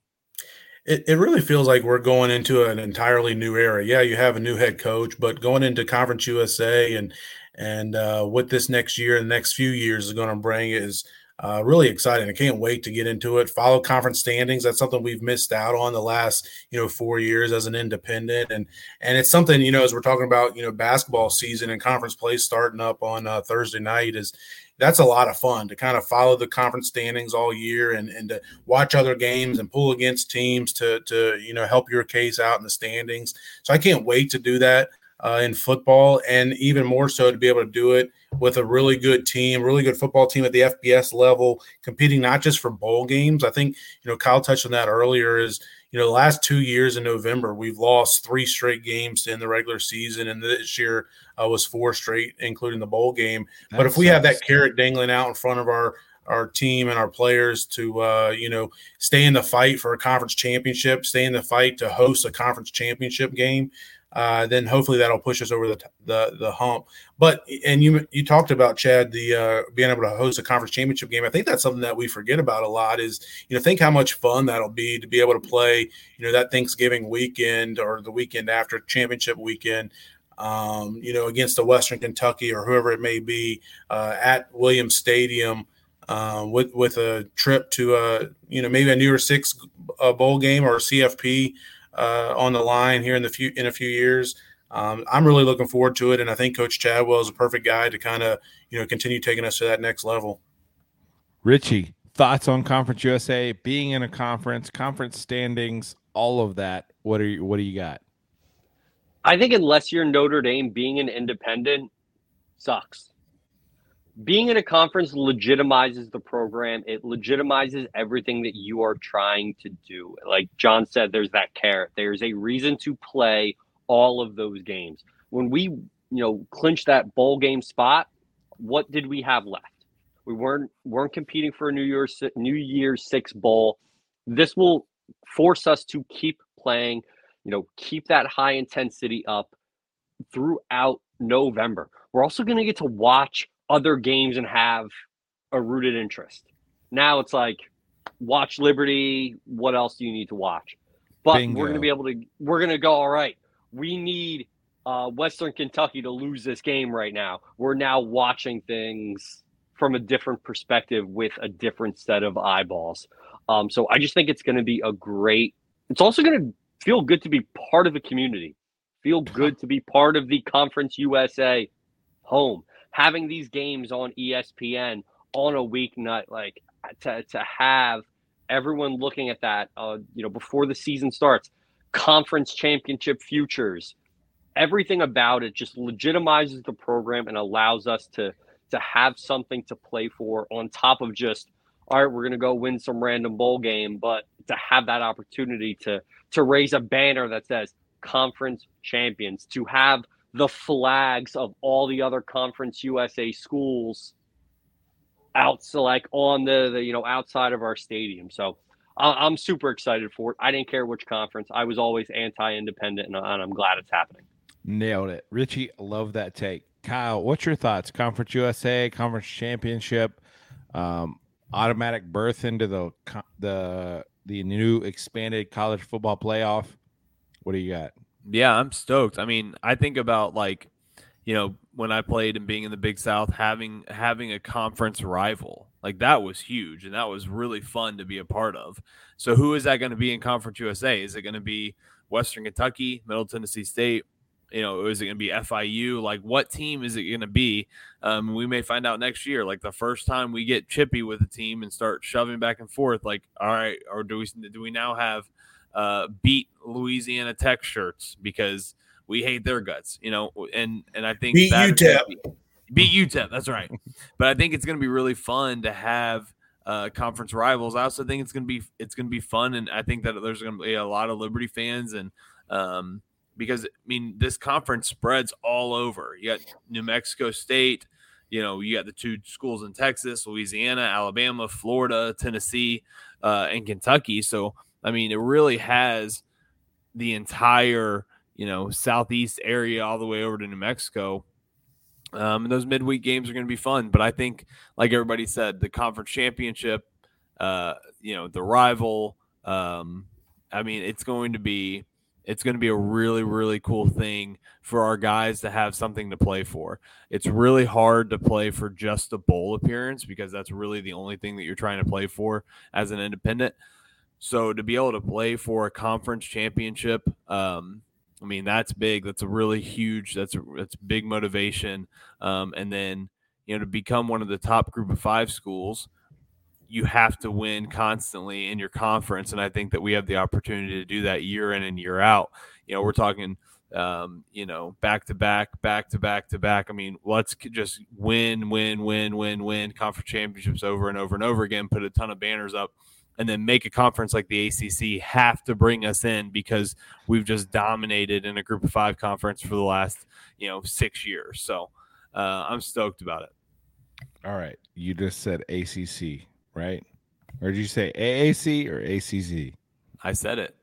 It, it really feels like we're going into an entirely new era. Yeah, you have a new head coach, but going into Conference USA and and uh, what this next year and the next few years is going to bring is uh, really exciting. I can't wait to get into it. Follow conference standings. That's something we've missed out on the last, you know, four years as an independent, and and it's something you know as we're talking about, you know, basketball season and conference play starting up on uh, Thursday night is that's a lot of fun to kind of follow the conference standings all year and, and to watch other games and pull against teams to to you know help your case out in the standings. So I can't wait to do that uh, in football, and even more so to be able to do it with a really good team, really good football team at the FBS level, competing not just for bowl games. I think you know Kyle touched on that earlier. Is you know the last two years in November we've lost three straight games in the regular season, and this year uh, was four straight, including the bowl game. That but if we have that carrot dangling out in front of our our team and our players to uh, you know stay in the fight for a conference championship, stay in the fight to host a conference championship game uh, then hopefully that'll push us over the, the the hump. But and you you talked about Chad the uh, being able to host a conference championship game. I think that's something that we forget about a lot. Is you know think how much fun that'll be to be able to play you know that Thanksgiving weekend or the weekend after championship weekend. Um, you know against the Western Kentucky or whoever it may be uh, at Williams Stadium. Uh, with with a trip to a you know maybe a New Year's Six uh, bowl game or a CFP uh, on the line here in the few in a few years. Um, I'm really looking forward to it, and I think Coach Chadwell is a perfect guy to kind of you know continue taking us to that next level. Richie, thoughts on Conference USA being in a conference, conference standings, all of that. What are you? What do you got? I think unless you're Notre Dame, being an independent sucks being in a conference legitimizes the program. It legitimizes everything that you are trying to do. Like John said, there's that carrot. There's a reason to play all of those games. When we, you know, clinched that bowl game spot, what did we have left? We weren't weren't competing for a New Year's New Year's Six bowl. This will force us to keep playing. You know, keep that high intensity up throughout November. We're also going to get to watch other games and have a rooted interest. Now it's like watch Liberty. What else do you need to watch? But Bingo. we're going to be able to. We're going to go. All right. We need uh, Western Kentucky to lose this game right now. We're now watching things from a different perspective with a different set of eyeballs. Um, so I just think it's going to be a great. It's also going to feel good to be part of a community. Feel good to be part of the Conference USA home having these games on ESPN on a weeknight, like to, to have everyone looking at that, uh, you know, before the season starts, conference championship futures, everything about it just legitimizes the program and allows us to to have something to play for on top of just all right we're to go win some random bowl game but to have that opportunity to to raise a banner that says conference champions to have the flags of all the other conference USA schools out so like on the, the you know outside of our stadium. So I, am super excited for it. I didn't care which conference. I was always anti-independent, and, I'm glad it's happening. Nailed it, Richie. Love that take. Kyle, what's your thoughts? Conference USA, Conference Championship. Um, automatic berth into the the the new expanded college football playoff. What do you got? Yeah, I'm stoked. I mean, I think about like, you know, when I played and being in the Big South, having having a conference rival like that was huge, and that was really fun to be a part of. So, who is that going to be in Conference USA? Is it going to be Western Kentucky, Middle Tennessee State? You know, is it going to be FIU? Like, what team is it going to be? Um, we may find out next year. Like the first time we get chippy with a team and start shoving back and forth. Like, all right, or do we do we now have uh, beat Louisiana Tech shirts because we hate their guts? You know, and and I think beat UTEP. Beat UTEP. That's right. but I think it's going to be really fun to have uh, conference rivals. I also think it's going to be it's going to be fun, and I think that there's going to be a lot of Liberty fans, and um, because I mean this conference spreads all over. You got New Mexico State, you know, you got the two schools in Texas, Louisiana, Alabama, Florida, Tennessee, uh, and Kentucky. So I mean, it really has the entire you know southeast area all the way over to New Mexico um, and those midweek games are going to be fun. But I think, like everybody said, the conference championship, uh, you know, the rival. Um, I mean, it's going to be it's going to be a really really cool thing for our guys to have something to play for. It's really hard to play for just a bowl appearance because that's really the only thing that you're trying to play for as an independent. So to be able to play for a conference championship, um, I mean, that's big. That's a really huge. That's a that's big motivation. Um, and then you know to become one of the top group of five schools, you have to win constantly in your conference. And I think that we have the opportunity to do that year in and year out. You know, we're talking, um, you know, back to back, back to back to back. I mean, let's just win, win, win, win, win conference championships over and over and over again. Put a ton of banners up and then make a conference like the ACC have to bring us in because we've just dominated in a group of five conference for the last, you know, six years. So uh, I'm stoked about it. All right. You just said ACC, right? Or did you say AAC or ACC? I said it.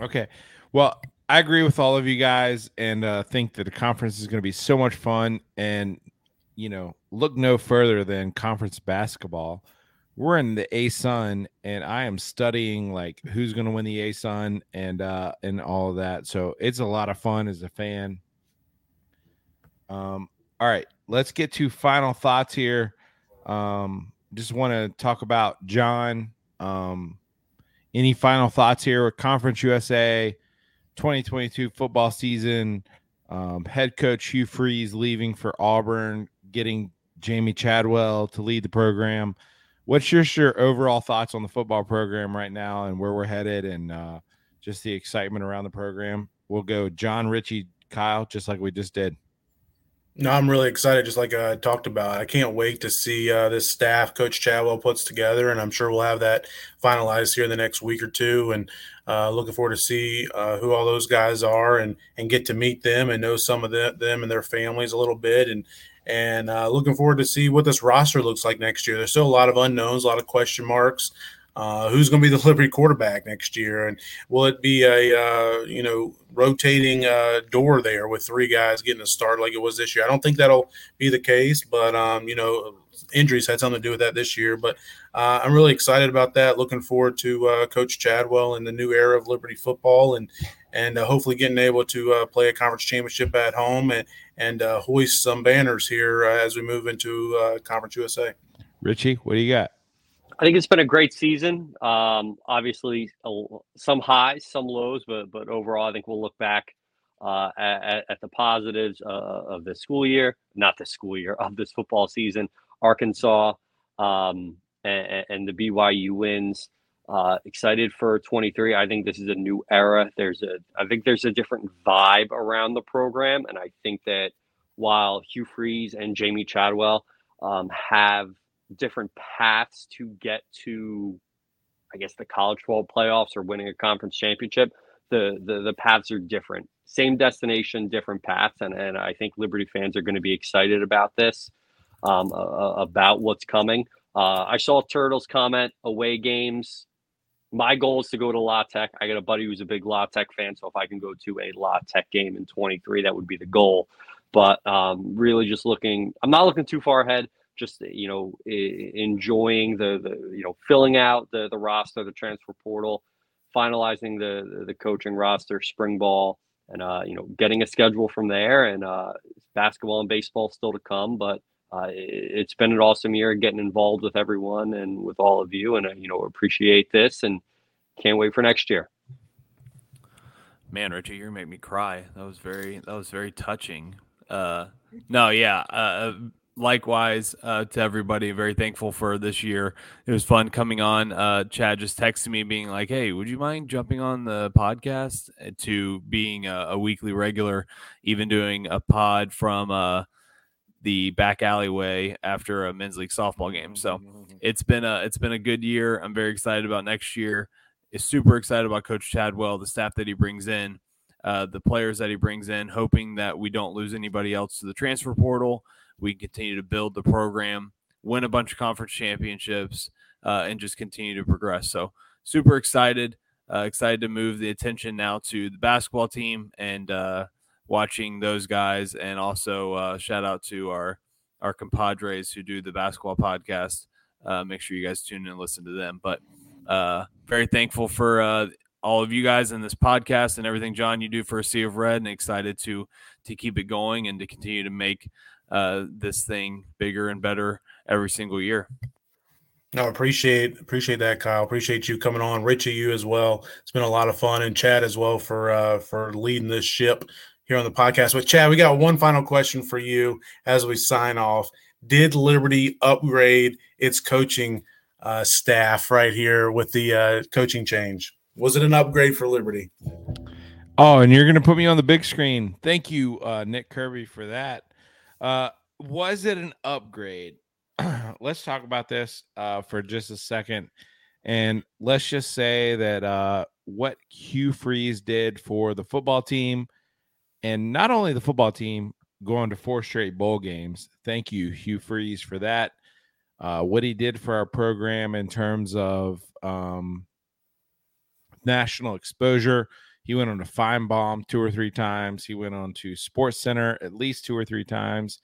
Okay. Well, I agree with all of you guys and uh, think that the conference is going to be so much fun. And, you know, look no further than conference basketball we're in the ASUN and I am studying like who's going to win the ASUN and uh and all of that. So it's a lot of fun as a fan. Um all right, let's get to final thoughts here. Um just want to talk about John um any final thoughts here with Conference USA 2022 football season um, head coach Hugh Freeze leaving for Auburn, getting Jamey Chadwell to lead the program what's your, your overall thoughts on the football program right now and where we're headed and uh, just the excitement around the program? We'll go John, Richie, Kyle, just like we just did. No, I'm really excited. Just like I talked about, I can't wait to see uh, this staff Coach Chadwell puts together, and I'm sure we'll have that finalized here in the next week or two. And uh, looking forward to see uh, who all those guys are, and and get to meet them and know some of the, them and their families a little bit, and and uh, looking forward to see what this roster looks like next year. There's still a lot of unknowns, a lot of question marks. Uh, who's going to be the Liberty quarterback next year, and will it be a uh, you know rotating uh, door there with three guys getting a start like it was this year? I don't think that'll be the case, but um, you know injuries had something to do with that this year. But uh, I'm really excited about that. Looking forward to uh, Coach Chadwell and the new era of Liberty football, and and uh, hopefully getting able to uh, play a conference championship at home and and uh, hoist some banners here uh, as we move into Conference USA. Richie, what do you got? I think it's been a great season. Um, obviously, some highs, some lows, but but overall, I think we'll look back uh, at, at, the positives uh, of this school year, not the school year of this football season. Arkansas um, and, and, the BYU wins. Uh, excited for 23. I think this is a new era. There's a, I think there's a different vibe around the program, and I think that while Hugh Freeze and Jamey Chadwell um, have different paths to get to, I guess, the college football playoffs or winning a conference championship, the the, the paths are different. Same destination, different paths, and and I think Liberty fans are going to be excited about this um, uh, about what's coming. Uh, I saw Turtles comment away games. My goal is to go to La Tech. I got a buddy who's a big La Tech fan, so if I can go to a La Tech game in 23, that would be the goal. But um, really, just looking, I'm not looking too far ahead. just you know enjoying the the you know filling out the the roster, the transfer portal, finalizing the the coaching roster, spring ball, and uh, you know getting a schedule from there. And uh, basketball and baseball still to come, but uh, it, has been an awesome year getting involved with everyone and with all of you, and uh, you know appreciate this and can't wait for next year. Man, Richard, you're make me cry. That was very that was very touching. Uh, no, yeah. Uh, uh, likewise uh, to everybody. Very thankful for this year. It was fun coming on. Uh, Chad just texted me being like, "Hey, would you mind jumping on the podcast?" To being a, a weekly regular, even doing a pod from uh, the back alleyway after a men's league softball game. So it's been a it's been a good year. I'm very excited about next year. Is super excited about Coach Chadwell, the staff that he brings in. Uh, the players that he brings in, hoping that we don't lose anybody else to the transfer portal we continue to build the program, win a bunch of conference championships, uh, and just continue to progress. So super excited, uh, excited to move the attention now to the basketball team and uh, watching those guys, and also uh, shout out to our our compadres who do the basketball podcast. Uh, make sure you guys tune in and listen to them. But uh, very thankful for all of you guys in this podcast and everything, John, you do for a Sea of Red, and excited to to keep it going and to continue to make uh, this thing bigger and better every single year. No, appreciate appreciate that, Kyle. Appreciate you coming on, Richie, you as well. It's been a lot of fun, and Chad as well for uh, for leading this ship here on the podcast. But Chad, we got one final question for you as we sign off. Did Liberty upgrade its coaching uh, staff right here with the uh, coaching change? Was it an upgrade for Liberty? Oh, and you're going to put me on the big screen. Thank you, uh, Nick Kirby, for that. Uh, was it an upgrade? let's talk about this uh, for just a second. And let's just say that uh, what Hugh Freeze did for the football team, and not only the football team going to four straight bowl games. Thank you, Hugh Freeze, for that. Uh, what he did for our program in terms of um, national exposure, he went on to Finebaum two or three times. He went on to Sports Center at least two or three times,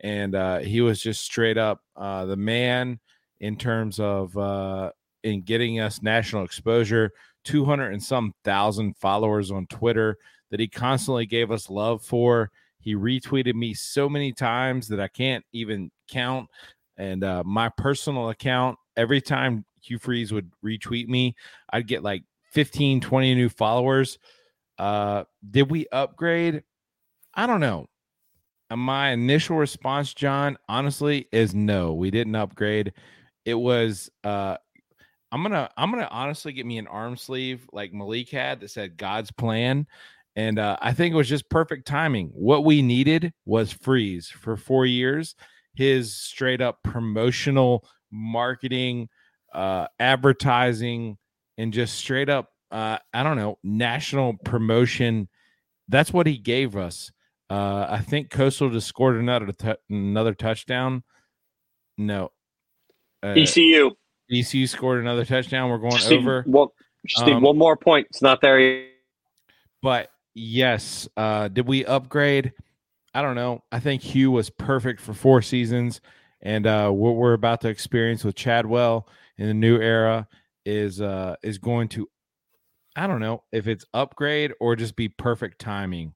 and uh, he was just straight up uh, the man in terms of uh, in getting us national exposure. Two hundred and some thousand followers on Twitter that he constantly gave us love for. He retweeted me so many times that I can't even count. And uh, my personal account, every time Hugh Freeze would retweet me, I'd get like 15, 20 new followers. Uh, did we upgrade? I don't know. My initial response, John, honestly, is no. We didn't upgrade. It was uh I'm gonna I'm gonna honestly get me an arm sleeve like Malik had that said God's plan. And uh, I think it was just perfect timing. What we needed was freeze for four years. His straight up promotional marketing, uh, advertising, and just straight up uh, I don't know, national promotion. That's what he gave us. Uh, I think Coastal just scored another t- another touchdown. No, uh, ECU. ECU scored another touchdown. We're going just over. Need, well, just um, need one more point. It's not there. Yet. But yes, uh, did we upgrade? I don't know. I think Hugh was perfect for four seasons, and uh, what we're about to experience with Chadwell in the new era is uh, is going to I don't know if it's upgrade or just be perfect timing.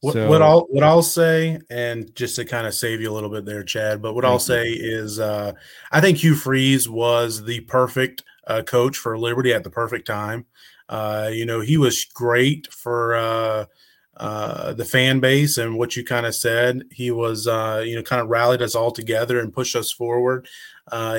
What, so, what I'll what I'll say, and just to kind of save you a little bit there, Chad. But what I'll say is, uh, I think Hugh Freeze was the perfect uh, coach for Liberty at the perfect time. Uh, you know, he was great for uh, uh, the fan base and what you kind of said. He was, uh, you know, kind of rallied us all together and pushed us forward.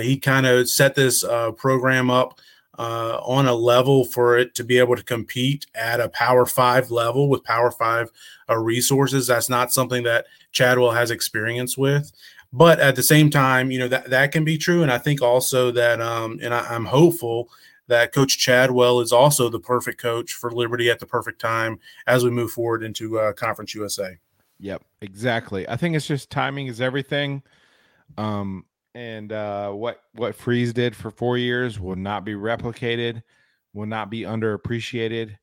he kind of set this program up uh, on a level for it to be able to compete at a Power Five level with Power Five uh, resources. That's not something that Chadwell has experience with. But at the same time, you know that that can be true, and I think also that, um, and I, I'm hopeful that Coach Chadwell is also the perfect coach for Liberty at the perfect time as we move forward into uh, Conference USA. Yep, exactly. I think it's just timing is everything. Um, and uh, what what Freeze did for four years will not be replicated, will not be underappreciated,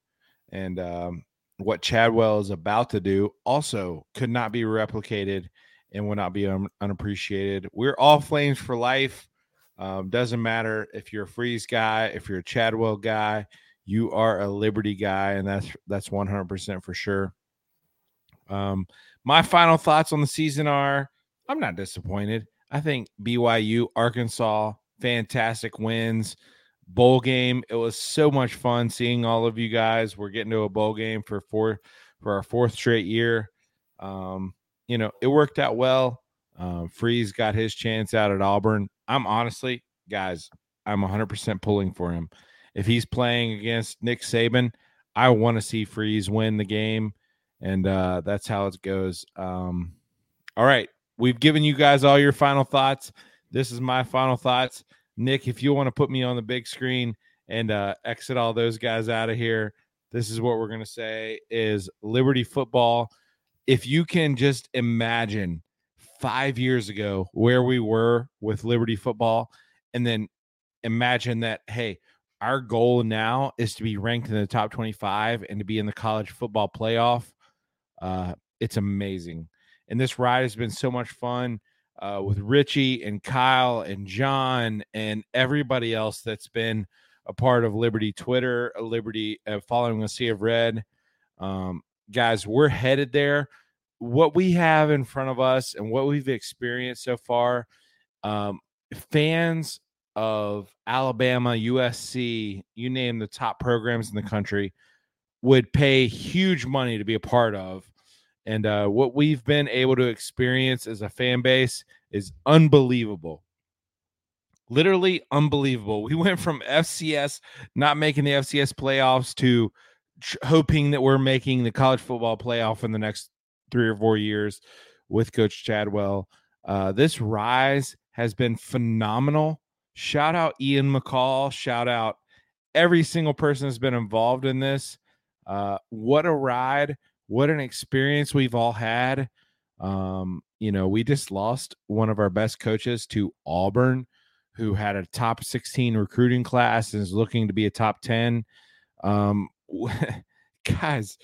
and um, what Chadwell is about to do also could not be replicated and will not be un- unappreciated. We're all flames for life. Um, doesn't matter if you're a Freeze guy, if you're a Chadwell guy, you are a Liberty guy, and that's that's 100% for sure. Um, my final thoughts on the season are: I'm not disappointed. I think BYU, Arkansas, fantastic wins. Bowl game. It was so much fun seeing all of you guys. We're getting to a bowl game for four for our fourth straight year. Um, you know, it worked out well. Um, Freeze got his chance out at Auburn. I'm honestly, guys, I'm 100% pulling for him. If he's playing against Nick Saban, I want to see Freeze win the game, and uh, that's how it goes. Um, all right, we've given you guys all your final thoughts. This is my final thoughts. Nick, if you want to put me on the big screen and uh, exit all those guys out of here, this is what we're going to say is Liberty football if you can just imagine five years ago where we were with Liberty football, and then imagine that, hey, our goal now is to be ranked in the top 25 and to be in the college football playoff. Uh, it's amazing. And this ride has been so much fun uh, with Richie and Kyle and John and everybody else that's been a part of Liberty Twitter, Liberty uh, following a Sea of Red. Um, guys, we're headed there what we have in front of us and what we've experienced so far, um, fans of Alabama, USC, you name the top programs in the country, would pay huge money to be a part of. And uh, what we've been able to experience as a fan base is unbelievable. Literally unbelievable. We went from FCS not making the FCS playoffs to hoping that we're making the college football playoff in the next three or four years with Coach Chadwell. Uh, this rise has been phenomenal. Shout out Ian McCaw. Shout out every single person that's been involved in this. Uh, what a ride. What an experience we've all had. Um, you know, we just lost one of our best coaches to Auburn, who had a top 16 recruiting class and is looking to be a top 10. Um, guys,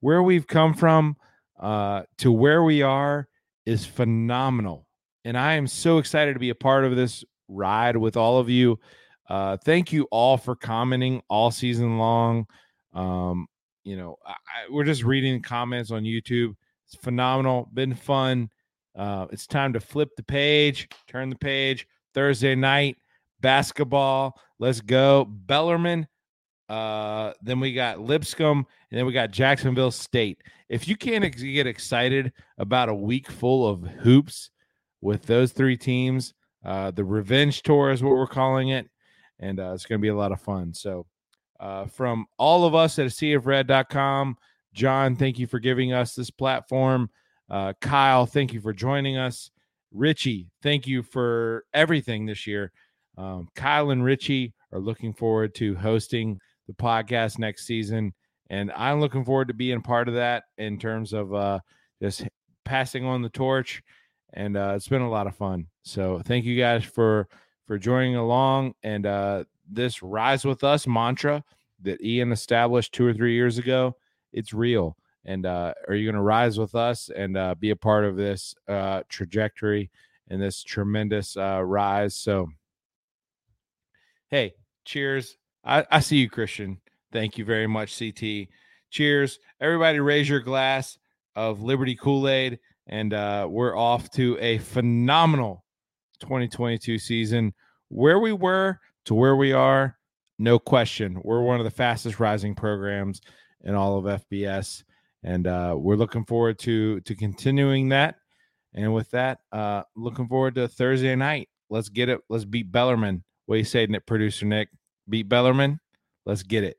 where we've come from, uh, to where we are is phenomenal. And I am so excited to be a part of this ride with all of you. Uh, thank you all for commenting all season long. Um, you know, I, we're just reading comments on YouTube. It's phenomenal, been fun. Uh, it's time to flip the page, turn the page. Thursday night basketball. Let's go. Bellarmine uh, then we got Lipscomb, and then we got Jacksonville State. If you can't ex- get excited about a week full of hoops with those three teams, uh, the revenge tour is what we're calling it, and uh, it's going to be a lot of fun. So, uh, from all of us at seaofred.com, John, thank you for giving us this platform. Uh, Kyle, thank you for joining us. Richie, thank you for everything this year. Um, Kyle and Richie are looking forward to hosting the podcast next season. And I'm looking forward to being part of that in terms of uh, just passing on the torch. And uh, it's been a lot of fun. So thank you guys for for joining along. And uh, this rise with us mantra that Ian established two or three years ago, it's real. And uh, are you going to rise with us and uh, be a part of this uh, trajectory and this tremendous uh, rise? So, hey, cheers. I, I see you, Christian. Thank you very much, CT. Cheers. Everybody raise your glass of Liberty Kool-Aid. And uh, we're off to a phenomenal 2022 season. Where we were to where we are, no question. We're one of the fastest rising programs in all of FBS. And uh, we're looking forward to to continuing that. And with that, uh, looking forward to Thursday night. Let's get it. Let's beat Bellarmine. What are you saying, Nick, producer Nick? Beat Bellarmine. Let's get it.